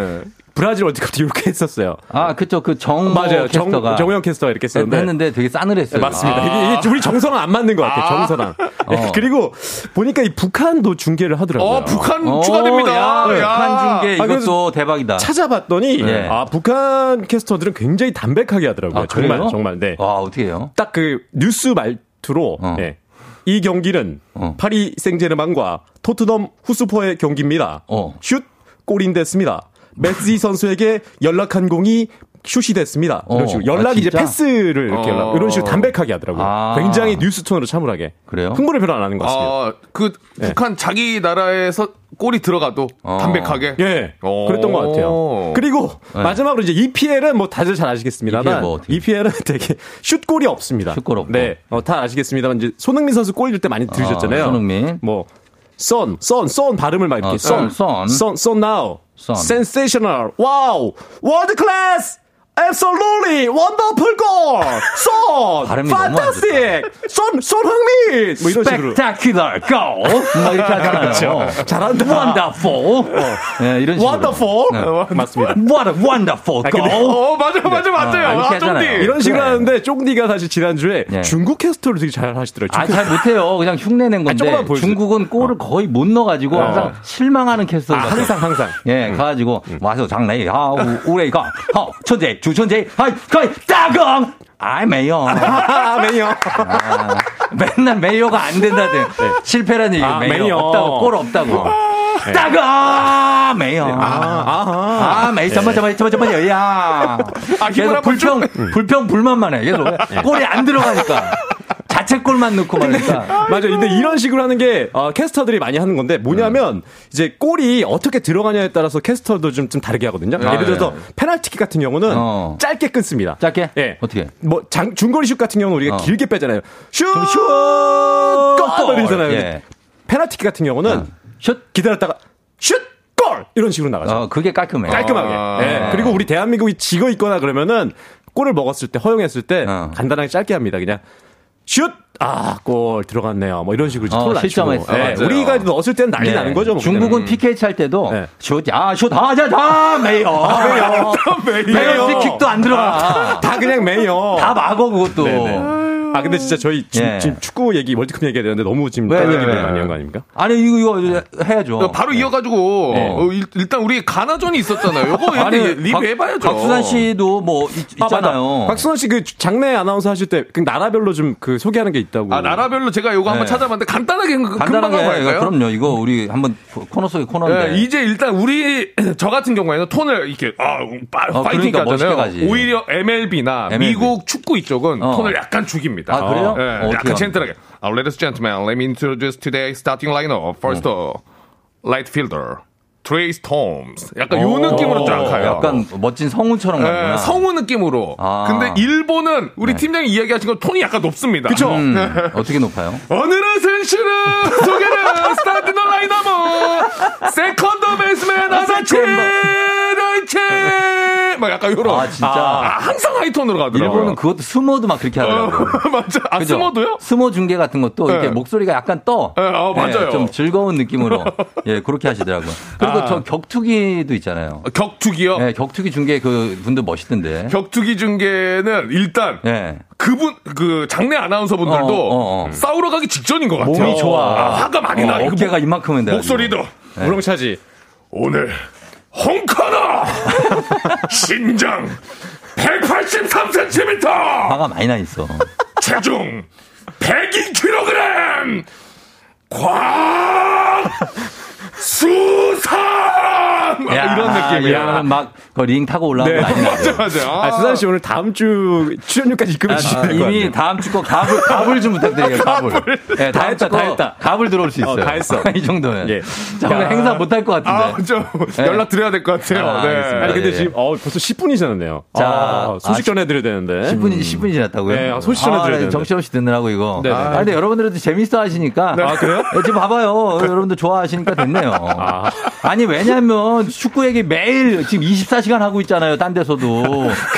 브라질 월드컵 때 이렇게 했었어요. 아, 그쵸. 그 정, 맞아요. 정, 캐스터가 정우영 캐스터가 이렇게 했었는데. 했는데 되게 싸늘했어요. 네, 맞습니다. 아. 이게, 이게 우리 정서랑 안 맞는 것 같아요. 정서랑. 어. 그리고 보니까 이 북한도 중계를 하더라고요. 어, 북한 어, 추가됩니다. 야, 야. 북한 중계 아, 그래서 이것도 대박이다. 찾아봤더니 네. 아 북한 캐스터들은 굉장히 담백하게 하더라고요. 아, 정말 그래요? 정말 네. 와, 어떻게 해요? 딱 그 뉴스 말투로 어. 네. 이 경기는 어. 파리 생제르맹과 토트넘 후스퍼의 경기입니다. 어. 슛 골인 됐습니다. 메시 선수에게 연락한 공이 슛이 됐습니다. 이런 어. 식으로 연락이 아, 이제? 패스를 이렇게 어. 연락, 이런 식으로 담백하게 하더라고요. 아. 굉장히 뉴스 톤으로 참을하게. 그래요? 흥분을 별로 안 하는 것 같습니다. 아, 그 북한 자기 나라에서 골이 들어가도 어. 담백하게. 예, 오. 그랬던 것 같아요. 그리고 네. 마지막으로 이제 EPL은 뭐 다들 잘 아시겠습니다만 EPL 뭐? EPL은 되게 슛골이 없습니다. 슛골 없고. 네, 어, 다 아시겠습니다만 이제 손흥민 선수 골 줄 때 많이 들으셨잖아요. 아, 손흥민. 뭐 선, 선, 선 발음을 막 이렇게 어, 선, 선, 선. 선, 선 now, 선. sensational, wow, world class. Absolutely wonderful goal. 안 fantastic. 손, 손흥민. 뭐 이런 식으로. Spectacular goal. 막 이렇게 하잖아요. 그렇죠. 잘한다. Wonderful. 네, 이런 식으로. wonderful. 네. 맞습니다. What a wonderful 아, 근데- goal. 어, 맞아, 맞아, 맞아요. 아, 이렇게 아. 하잖아요. 이런 식으로 그래. 하는데 쫑디가 사실 지난주에 네. 중국 캐스터를 되게 잘 하시더라고요. 아, 잘 못해요. 그냥 흉내 낸 건데. 조금만 보여주세요. 중국은 골을 거의 못 넣어가지고 항상 실망하는 캐스터. 아, 항상 항상. 예, 가가지고, 와서 장래, 아, 우- 우레이가, 하, 천재, 주천재, 하이, 거의, 따강! 아이, 메요. 아, 매요. 아, 맨날 메요가 안 된다대. 실패라는 얘기, 아, 메요. 메요. 없다고, 골 없다고. 따강! 메요. 아, 아, 메이, 잠깐만, 잠깐만, 잠깐만, 잠깐만, 야. 힘을 계속 한번 불평, 불평, 불만만 해. 계속. 골이 안 들어가니까. 자책골만 넣고 말니까. 맞아. 근데 이런 식으로 하는 게 어, 캐스터들이 많이 하는 건데 뭐냐면 이제 골이 어떻게 들어가냐에 따라서 캐스터도 좀, 좀 다르게 하거든요. 아, 예를 들어서 네. 페널티킥 같은 경우는 어. 짧게 끊습니다. 짧게? 예. 어떻게? 뭐 장, 중거리 슛 같은 경우는 우리가 어. 길게 빼잖아요. 슛! 슛! 골! 이러잖아요. 예. 페널티킥 같은 경우는 어. 슛! 기다렸다가 슛! 골! 이런 식으로 나가죠. 어, 그게 깔끔해. 깔끔하게. 아. 예. 그리고 우리 대한민국이 지고 있거나 그러면은 골을 먹었을 때 허용했을 때 어. 간단하게 짧게 합니다. 그냥 슛! 아, 골 들어갔네요. 뭐 이런 식으로 어. 실점했어. 예, 맞아요. 우리가 넣었을 때는 난리 네. 나는 거죠. 뭐 중국은. PK 찰 때도 네. 슛, 야, 슛, 하자, 다, 메요. 메요. 페널티킥도 안 들어가. 다 그냥 매요. 다 막어, 그것도. 네네. 아 근데 진짜 저희 지금, 예. 지금 축구 얘기 월드컵 얘기해야 되는데 너무 지금 왜, 얘기를 왜, 많이 왜. 한거 아닙니까? 아니, 이거, 이거 해야죠. 어, 바로 이어가지고 네. 어, 일- 일단 우리 가나전이 있었잖아요. 요거 아니, 리뷰해봐야죠. 박수산 씨도 뭐, 있, 아. 있잖아요. 박수원 씨그 장내 아나운서 하실 때 그 나라별로 좀 그 소개하는 게 있다고. 아 나라별로 제가 요거 한번 네. 찾아봤는데 간단하게 그- 금방 한번 간단하게, 할까요? 그럼요. 이거 우리 한번 코너 속의 코너인데. 예, 이제 일단 우리 저 같은 경우에는 톤을 이렇게 아, 파, 어, 파이팅 그러니까 하잖아요. 멋있게 가지. 오히려 MLB나 MLB. 미국 축구 이쪽은 어. 톤을 약간 죽입니다. 아, 그래요? 예, 어, 어떻게 약간 하는데? 젠틀하게. Uh, ladies and gentlemen, let me introduce today's starting lineup. First, uh, right fielder, Trey Storms. 약간 요 느낌으로 쫙 가요. 약간 멋진 성우처럼 예, 가구나. 성우 느낌으로. 아. 근데 일본은 우리 팀장이 이야기하신 건 톤이 약간 높습니다. 그쵸? 음, 어떻게 높아요? 오늘의 선수는 소개는 starting lineup second baseman 아사치 런치 막 약간 요런. 아, 진짜? 아, 항상 하이톤으로 가더라고요. 일본은 그것도 스모도 막 그렇게 하더라고요. 어, 맞아. 아, 그죠? 스모도요? 스모 중계 같은 것도 이렇게 네. 목소리가 약간 떠. 네, 아, 맞아요. 좀 즐거운 느낌으로 예 그렇게 하시더라고요. 그리고 아. 저 격투기도 있잖아요. 격투기요? 네, 격투기 중계 그 분들 멋있던데. 격투기 중계는 일단 네. 그분 그 장내 아나운서 분들도 어, 어, 어. 싸우러 가기 직전인 것 같아요. 몸이 좋아. 아, 화가 많이 어, 나. 어깨가 돼가지고. 목소리도 네. 우렁차지. 오늘 홍카나 신장 183cm 화가 많이 나 있어. 체중 102kg 곽 수상 아, 야, 이런 느낌이야. 막링 타고 올라가고 네, 난리 나죠. 맞아 맞아. 아, 수산 씨 오늘 다음 주 출연료까지 입금해 아, 주시면 될것 이미 같아요. 다음 주 거 갑을 갑을 좀 부탁드려요. 갑을. 네, 다 했다, 주거다 했다. 갑을 들어올 수 있어요. 어, 다 했어. 이 정도는. 예. 자 오늘 야. 행사 못 할 것 같은데. 아, 좀 네. 연락 드려야 될 것 같아요. 아, 네. 알겠습니다. 아니 근데 예. 지금 어, 벌써 10분이 지났네요. 자, 아, 소식 아, 전해드려야 되는데. 10분이 10분이 지났다고요? 네, 아, 소식 전해드려야 네, 되는데. 정신없이 듣느라고 이거. 네네. 아, 근데 여러분들도 재밌어 하시니까. 아, 그래요? 네, 지금 봐봐요. 여러분들 좋아하시니까 됐네요. 아. 아니, 왜냐면 축구 얘기 매일 지금 24시간 하고 있잖아요. 딴 데서도.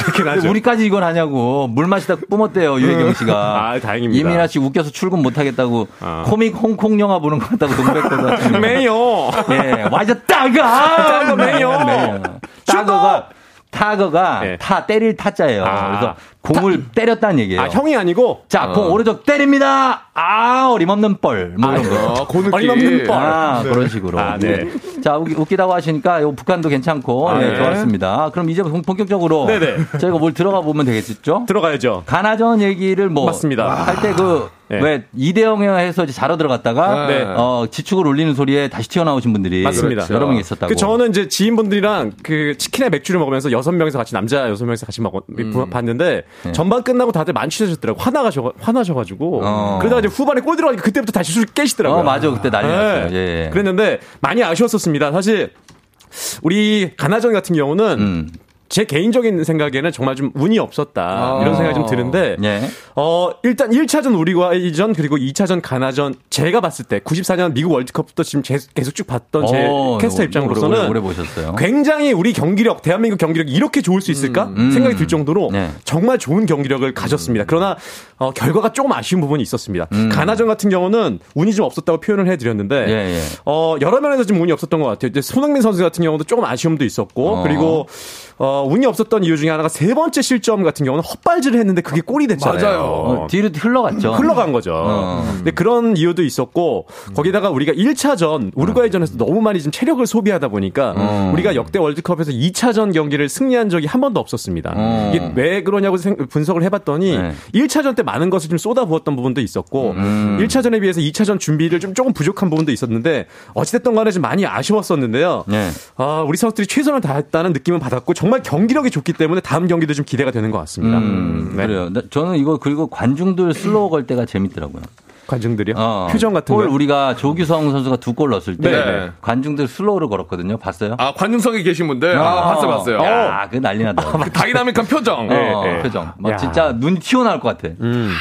그렇긴 하죠. 우리까지 이건 하냐고. 물 마시다 뿜었대요. 유혜경 씨가. 아, 다행입니다. 이민아 씨 웃겨서 출근 못 하겠다고. 아. 코믹 홍콩 영화 보는 것 같다고 동백거든. 매요. 예, 와이저 따가! 따가 매요. 따거가, 타거가 예. 타, 때릴 타자예요. 아. 그래서 공을 때렸다는 얘기예요. 아, 형이 아니고. 자, 공 오른쪽 때립니다! 아, 어림없는 뻘. 뭐 이런 거. 아, 그 느낌. 어림없는 뻘. 아, 그런 식으로. 아, 네. 자, 웃기, 웃기 다고 하시니까 요 북한도 괜찮고, 아, 네, 네. 좋았습니다. 그럼 이제 본- 본격적으로 네네. 저희가 뭘 들어가 보면 되겠죠? 들어가야죠. 가나전 얘기를 뭐 맞습니다. 할 때 그 네. 왜 이대영에 해서 이제 자러 들어갔다가 네. 어, 지축을 올리는 소리에 다시 튀어나오신 분들이 맞습니다. 그렇죠. 여러 명 있었다고. 그 저는 이제 지인분들이랑 그 치킨에 맥주를 먹으면서 여섯 명이서 같이 남자 여섯 명이서 같이 먹 음. 봤는데 네. 전반 끝나고 다들 만취하셨더라고 화나가셔 화나셔가지고 어. 그러다가 이제 후반에 골 들어가니까 그때부터 다시 술 깨시더라고요. 어, 맞아. 그때 난리 났어요. 예, 예. 그랬는데 많이 아쉬웠었습니다. 사실 우리 가나전 같은 경우는 음. 제 개인적인 생각에는 정말 좀 운이 없었다. 아. 이런 생각이 좀 드는데, 예. 어, 일단 1차전 우리과이전, 그리고 2차전 가나전, 제가 봤을 때, 94년 미국 월드컵부터 지금 제- 계속 쭉 봤던 제 어, 캐스터 입장으로서는 오래, 오래 보셨어요. 굉장히 우리 경기력, 대한민국 경기력이 이렇게 좋을 수 있을까? 음. 생각이 들 정도로 네. 정말 좋은 경기력을 가졌습니다. 그러나, 어, 결과가 조금 아쉬운 부분이 있었습니다. 음. 가나전 같은 경우는 운이 좀 없었다고 표현을 해드렸는데, 예, 예. 어, 여러 면에서 좀 운이 없었던 것 같아요. 이제 손흥민 선수 같은 경우도 조금 아쉬움도 있었고, 어. 그리고, 어, 운이 없었던 이유 중에 하나가 세 번째 실점 같은 경우는 헛발질을 했는데 그게 골이 됐잖아요. 맞아요. 어, 뒤로 흘러갔죠. 흘러간 거죠. 어. 근데 그런 이유도 있었고 거기다가 우리가 1차전 우루과이전에서 너무 많이 좀 체력을 소비하다 보니까 어. 우리가 역대 월드컵에서 2차전 경기를 승리한 적이 한 번도 없었습니다. 어. 이게 왜 그러냐고 생- 분석을 해봤더니 네. 1차전 때 많은 것을 좀 쏟아부었던 부분도 있었고 음. 1차전에 비해서 2차전 준비를 좀 조금 부족한 부분도 있었는데 어찌됐든 간에 좀 많이 아쉬웠었는데요. 네. 아, 우리 선수들이 최선을 다했다는 느낌은 받았고 정말 경기력이 좋기 때문에 다음 경기도 좀 기대가 되는 것 같습니다. 음, 네. 그래요. 나- 저는 이거 그리고 관중들 slow 걸 때가 재밌더라고요. 관중들이요? 어, 표정 같은 골 거. 우리가 조규성 선수가 두 골 넣었을 때 네. 관중들 slow를 걸었거든요. 봤어요? 아, 관중석에 계신 분들. 아, 봤어요, 봤어요. 야, 그 난리 났다. 그 다이나믹한 표정. 어, 네. 표정. 막 야. 진짜 눈이 튀어나올 것 같아. 음.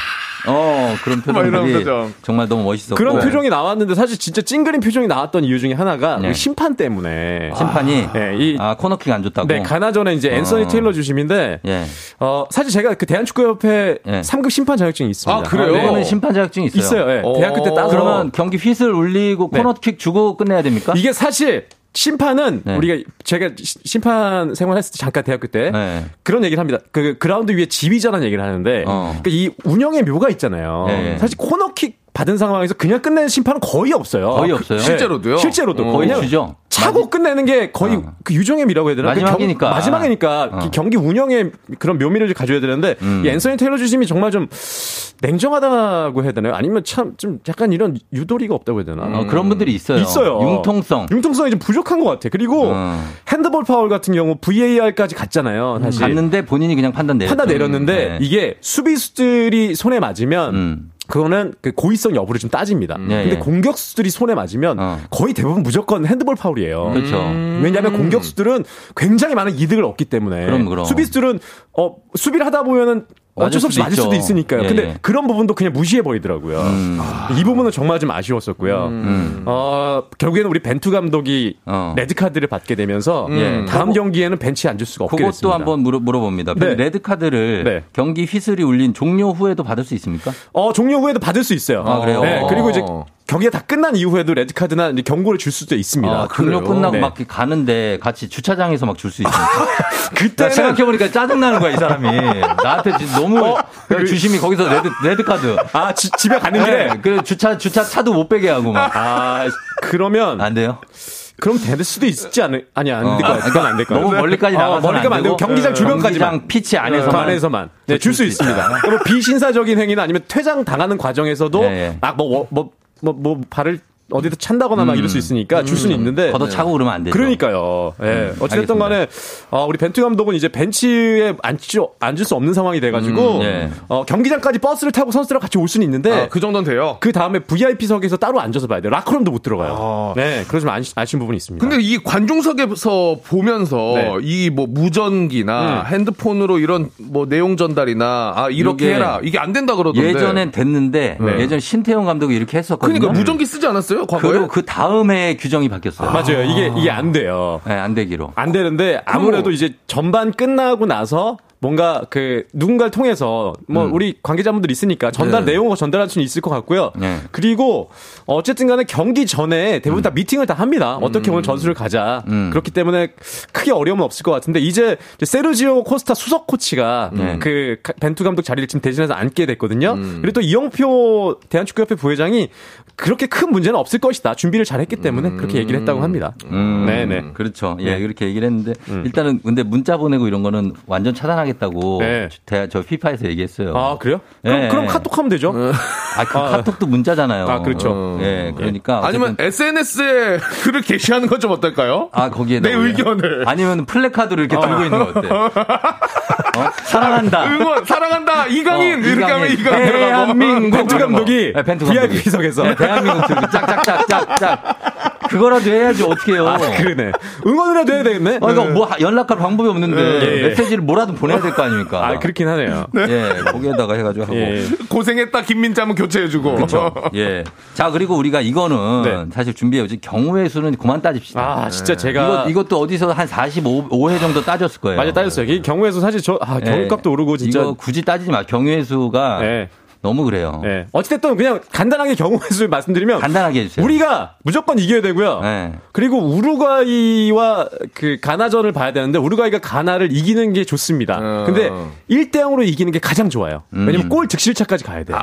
어, 그런 막 이런 표정들이 표정. 정말 너무 멋있었고. 그런 표정이 나왔는데 사실 진짜 찡그린 표정이 나왔던 이유 중에 하나가 네. 우리 심판 때문에 심판이 네, 이 아, 코너킥 안 좋다고. 네, 가나전에 이제 앤서니 어. 테일러 주심인데 예. 어, 사실 제가 그 대한축구협회 예. 3급 심판 자격증이 있습니다. 아, 그래요? 그거는 심판 자격증이 있어요. 있어요. 예. 어. 대학교 때 따서 그러면 경기 휘슬 울리고 네. 코너킥 주고 끝내야 됩니까? 이게 사실 심판은 네. 우리가 제가 시- 심판 생활했을 때 잠깐 대학교 때 네. 그런 얘기를 합니다. 그 그라운드 위에 지휘자라는 얘기를 하는데 어. 그이 운영의 묘가 있잖아요. 네. 사실 코너킥 받은 상황에서 그냥 끝내는 심판은 거의 없어요. 거의 없어요. 네. 실제로도요? 실제로도 어. 거의 거의 주죠. 차고 끝내는 게 거의 어. 그 유종의 미라고 해야 되나? 그 마지막이니까. 경, 마지막이니까 어. 그 경기 운영의 그런 묘미를 좀 가져야 되는데 음. 이 앤서니 테일러 주심이 정말 좀 냉정하다고 해야 되나요? 아니면 참 좀 약간 이런 유도리가 없다고 해야 되나? 어, 그런 분들이 있어요. 있어요. 융통성. 융통성이 좀 부족한 것 같아. 그리고 어. 핸드볼 파울 같은 경우 VAR까지 갔잖아요. 사실 갔는데 본인이 그냥 판단 내렸죠. 판단 내렸는데 네. 이게 수비수들이 손에 맞으면 음. 그거는 그 고의성 여부를 좀 따집니다. 예, 근데 예. 공격수들이 손에 맞으면 어. 거의 대부분 무조건 핸드볼 파울이에요. 그렇죠. 왜냐하면 공격수들은 굉장히 많은 이득을 얻기 때문에 그럼, 그럼. 수비수들은 어 수비를 하다 보면은 어쩔 수 없이 맞을 수도, 있죠. 있으니까요. 예, 근데 예. 그런 부분도 그냥 무시해 버리더라고요. 음. 이 부분은 정말 좀 아쉬웠었고요. 음. 어, 결국에는 우리 벤투 감독이 어. 레드 카드를 받게 되면서 예. 다음 경기에는 벤치에 앉을 수가 없게 그것도 됐습니다. 한번 물어, 물어 봅니다. 네. 레드 카드를 네. 경기 휘슬이 울린 종료 후에도 받을 수 있습니까? 어, 종료 후에도 받을 수 있어요. 아, 그래요? 네, 그리고 이제 어. 경기가 다 끝난 이후에도 레드 카드나 이제 경고를 줄 수도 있습니다. 아, 그래요? 끝나고 네. 막 가는데 같이 주차장에서 막 줄 수 있습니까? 그때는 생각해보니까 짜증나는 거야, 이 사람이. 나한테 너무 그- 주심이 거기서 레드, 레드 카드. 아 지- 집에 가는 길에 네, 그 주차, 주차 차도 못 빼게 하고 막. 아 그러면 안 돼요? 그럼 될 수도 있지 않을 아니 안될것 어, 같아요. 그건 안될것 같아요. 너무 멀리까지 나가서는 멀리 가면 안 되고 경기장 주변까지만 경기장 피치 안에서만. 그 안에서만 네, 줄 수 있습니다. 뭐 비신사적인 행위나 아니면 퇴장 당하는 과정에서도 예, 예. 막뭐뭐뭐 뭐, 뭐 발을 어디서 찬다거나 막 이럴 수 있으니까 줄 수는 있는데 걷어 차고 그러면 안 되죠. 그러니까요. 예. 어쨌든 간에 어, 우리 벤투 감독은 이제 벤치에 앉지, 앉을 수 없는 상황이 돼 가지고 음, 예. 어, 경기장까지 버스를 타고 선수들랑 같이 올 수는 있는데 아, 그 정도는 돼요. 그 다음에 VIP석에서 따로 앉아서 봐야 돼요. 라커룸도 못 들어가요. 아. 네, 아쉬, 아쉬운 부분이 있습니다. 근데 이 관중석에서 보면서 네. 이뭐 무전기나 음. 핸드폰으로 이런 뭐 내용 전달이나 아 이렇게 해라 이게 안 된다 그러던데. 예전엔 됐는데 네. 예전 신태용 감독이 이렇게 했었거든요. 그러니까 무전기 쓰지 않았어요? 과거에? 그리고 그 다음에 규정이 바뀌었어요. 맞아요. 이게 이게 안 돼요. 네, 안 되기로. 안 되는데 아무래도 이제 전반 끝나고 나서 뭔가 그 누군가를 통해서 뭐 음. 우리 관계자분들 있으니까 전달 네. 내용을 전달할 수는 있을 것 같고요. 네. 그리고 어쨌든 간에 경기 전에 대부분 다 미팅을 다 합니다. 어떻게 오늘 전술을 가자. 음. 그렇기 때문에 크게 어려움은 없을 것 같은데 이제 세르지오 코스타 수석 코치가 네. 그 가- 벤투 감독 자리를 지금 대신해서 앉게 됐거든요. 음. 그리고 또 이영표 대한축구협회 부회장이 그렇게 큰 문제는 없을 것이다. 준비를 잘했기 때문에 그렇게 얘기를 했다고 합니다. 음, 네네. 그렇죠. 예, 네. 그렇게 얘기를 했는데 음. 일단은 근데 문자 보내고 이런 거는 완전 차단하겠다고 네. 대- 저 피파에서 얘기했어요. 아 그래요? 그럼, 예. 그럼 카톡 하면 되죠. 아, 그 아. 카톡도 문자잖아요. 아, 그렇죠. 어, 예, 그러니까 아니면 어쨌든- SNS에 글을 게시하는 건 좀 어떨까요? 아 거기에 내 의견을. 아니면 플래카드를 이렇게 들고 있는 거 어때? 어? 사랑한다. 응원 사랑한다 이강인 어, 이렇게 하면 이강인 들어가고. 대한민국 벤투 감독이 네, 벤투 감독이. VIP석에서. 네, 대한민국 짝짝짝짝짝 그거라도 해야지 어떻게 해요? 아, 그러네. 응원이라도 해야 되겠네. 어, 이거 뭐 하- 연락할 방법이 없는데 예, 예. 메시지를 뭐라도 보내야 될 거 아닙니까? 아, 그렇긴 하네요. 예, 거기에다가 해가지고 하고. 예. 고생했다 김민자면 교체해주고. 그렇죠. 예. 자 그리고 우리가 이거는 네. 사실 준비해오지 경우의 수는 그만 따집시다. 아, 진짜 제가. 이거 이것도 어디서 한 45회 정도 따졌을 거예요. 맞아, 따졌어요. 이 경우에서 사실 저, 아, 예. 경유값도 오르고 진짜. 이거 굳이 따지지 마. 경우의 수가 예. 너무 그래요. 예. 어찌됐든 그냥 간단하게 경우의 수를 말씀드리면. 간단하게 해주세요. 우리가 무조건 이겨야 되고요. 예. 그리고 우루과이와 그 가나전을 봐야 되는데 우루과이가 가나를 이기는 게 좋습니다. 어. 근데 1대 0으로 이기는 게 가장 좋아요. 음. 왜냐면 골 득실차까지 가야 돼요.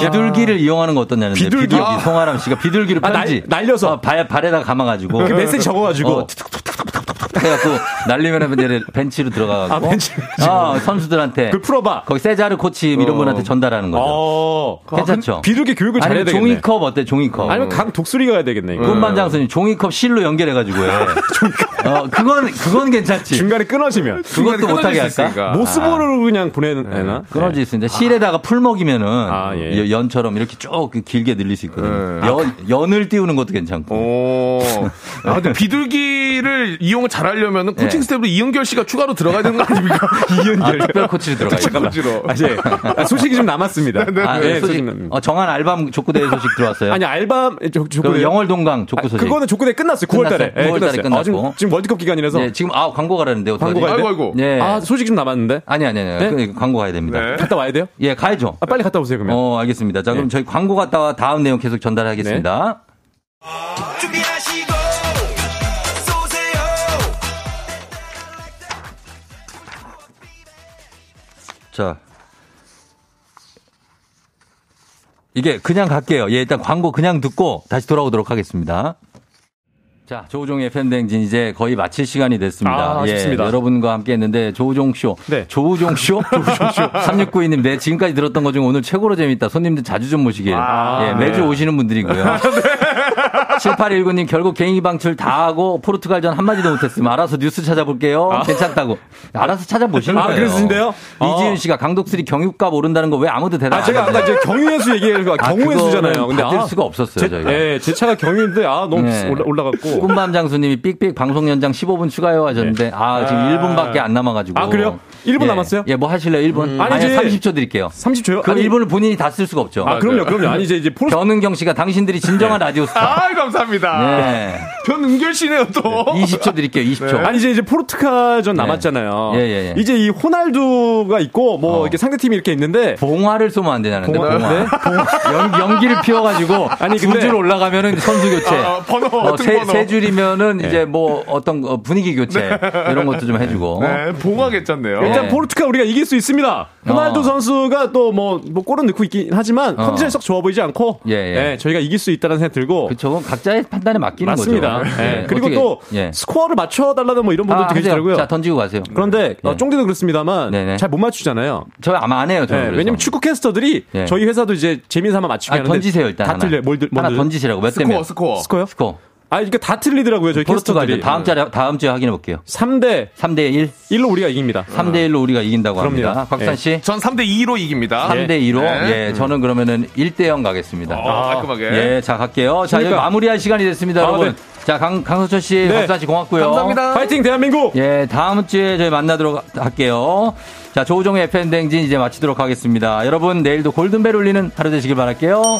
비둘기를 이용하는 거 어떠냐는데 비둘기. 비둘기 송아람 씨가 비둘기를 아, 편지 날- 날려서. 어, 발, 발에다 감아가지고 그 메시지 적어가지고. 어, 툭툭툭툭툭툭 해갖고 날리면 이제 벤치로 들어가가지고 아, 벤치로 어, 선수들한테 그 풀어봐. 거기 세자르 코치 이런 분한테 전달하는 거죠. 어. 괜찮죠? 비둘기 교육을 잘해야 되겠네. 종이컵 어때? 종이컵. 아니면 강 독수리가 해야 되겠네. 장선이 종이컵 실로 연결해가지고 해. 어, 그건 그건 괜찮지. 중간에 끊어지면. 그것도 못하게 할까? 모스볼로 그냥 보내는 애나? 끊어질 수 있는데 실에다가 풀 먹이면은 아, 예. 여- 연처럼 이렇게 쭉 길게 늘릴 수 있거든요. 네. 연, 연을 띄우는 것도 괜찮고. 오. 아, 근데 비둘기를 이용을 잘하려면 코칭 네. 스태프로 이은결 씨가 추가로 들어가야 되는 거 아닙니까? 아, 특별 코치로 들어가 있고. 코치로. 아, 이제 아, 소식이 좀 남았습니다. 아, 네, 소식, 남- 어, 정한 알밤 족구대회 소식 들어왔어요. 아니 알밤 그 족구대요? 영월 동강 족구 아, 소식. 그거는 족구대 끝났어요. 9월 달에. 끝났어요? 9월 달에 끝났어요. 아, 지금, 끝났고. 지금 월드컵 기간이라서 네, 지금 아 광고 가라는데 어떡하지? 광고 가야 돼? 아이고, 아이고. 네. 아, 소식이 좀 남았는데. 아니 아니 아니. 네? 그 광고 가야 됩니다. 네. 갔다 와야 돼요? 예, 가야죠. 아, 빨리 갔다 오세요, 그러면. 어, 알겠습니다. 자, 그럼 네. 저희 광고 갔다 와 다음 내용 계속 전달하겠습니다. 자. 이게 그냥 갈게요. 예, 일단 광고 그냥 듣고 다시 돌아오도록 하겠습니다. 자, 조우종의 팬댕진 이제 거의 마칠 시간이 됐습니다. 아. 예, 여러분과 함께 했는데 조우종 쇼. 네. 조우종 쇼? 조우종 쇼. 3692님, 네, 지금까지 들었던 것 중 오늘 최고로 재밌다. 손님들 자주 좀 모시길. 아, 예, 매주 네. 오시는 분들이고요. 7819님, 결국 개인기 방출 다 하고 포르투갈전 한마디도 못했으면 알아서 뉴스 찾아볼게요. 괜찮다고. 알아서 찾아보시는 아, 거예요. 그러신데요? 이지윤 씨가 강독수리 경유값 오른다는 거 왜 아무도 대답 아, 안 제가 하세요? 아까 이제 경유해수 얘기해서 아, 경우의 수잖아요. 그거는 근데 받을 아, 수가 없었어요, 제, 저희가. 예, 제 차가 경유인데 아, 너무 네. 올라, 올라갔고. 꿈밤 장수님이 삑삑 방송 연장 15분 추가요 하셨는데 아 지금 아. 1분밖에 안 남아가지고. 아, 그래요? 1분 예. 남았어요? 예, 뭐 하실래요? 1분? 아니, 아니, 이제 30초 드릴게요. 30초요? 그럼 아니, 1분을 본인이 다 쓸 수가 없죠. 아, 그럼요, 그럼요. 아니, 이제, 이제 포르 변은경 씨가 당신들이 진정한 라디오 스타. 아, 감사합니다. 네. 변은결 씨네요, 또. 20초 드릴게요. 20초. 아니 이제 이제 포르투갈전 남았잖아요. 예, 예, 예. 이제 이 호날두가 있고 뭐 이렇게 상대 팀이 이렇게 있는데 봉화를 쏘면 안 되냐는데 봉화? 봉화. 네? 연, 연기를 피워가지고 아니, 두 근데- 줄 올라가면은 선수 교체. 아, 번호, 어, 세, 등번호. 세 줄이면은 이제 뭐 어떤 어, 분위기 교체 이런 것도 좀 해주고. 네, 봉화 괜찮네요. 일단 네. 포르투갈 우리가 이길 수 있습니다. 호날두 어. 선수가 또뭐 뭐 골은 넣고 있긴 하지만 어. 컨디션이 썩 좋아 보이지 않고 예, 예. 네, 저희가 이길 수 있다는 생각 들고. 그건 각자의 판단에 맡기는 맞습니다. 거죠. 예. 네. 그리고 어떻게- 또 예. 스코어를 맞춰달라는 뭐 이런 분들도 아. 계시더라고요. 자, 던지고 가세요. 그런데 어, 예. 쫑디도 그렇습니다만 네네. 잘못 맞추잖아요. 저 아마 안 해요. 저는 네. 왜냐면 축구 캐스터들이 예. 저희 회사도 이제 재미삼아 삼아 맞추게 아, 하는데 던지세요 일단 다 하나. 틀려. 뭘, 들- 뭘 하나 들- 던지시라고 몇 스코어, 대면? 스코어. 스코어요? 스코어. 아, 이게 다 틀리더라고요. 저희 포르투갈 캐스터들이. 다음 주에 다음 주에 확인해 볼게요. 3대 3대 1. 1로 우리가 이깁니다. 3대 1로 우리가 이긴다고 그럼요. 합니다. 곽산 예. 씨. 전 3대 2로 이깁니다. 3대 2로. 네. 예, 저는 그러면은 1대 0 가겠습니다. 어, 깔끔하게. 예, 자 갈게요. 자, 여기 그러니까. 마무리할 시간이 됐습니다, 아, 여러분. 네. 자, 강 강서철 씨, 네. 박수환 씨 고맙고요. 감사합니다. 파이팅 대한민국! 예, 다음 주에 저희 만나도록 할게요. 자, 조우종의 FM 댕진 이제 마치도록 하겠습니다. 여러분, 내일도 골든벨 울리는 하루 되시길 바랄게요.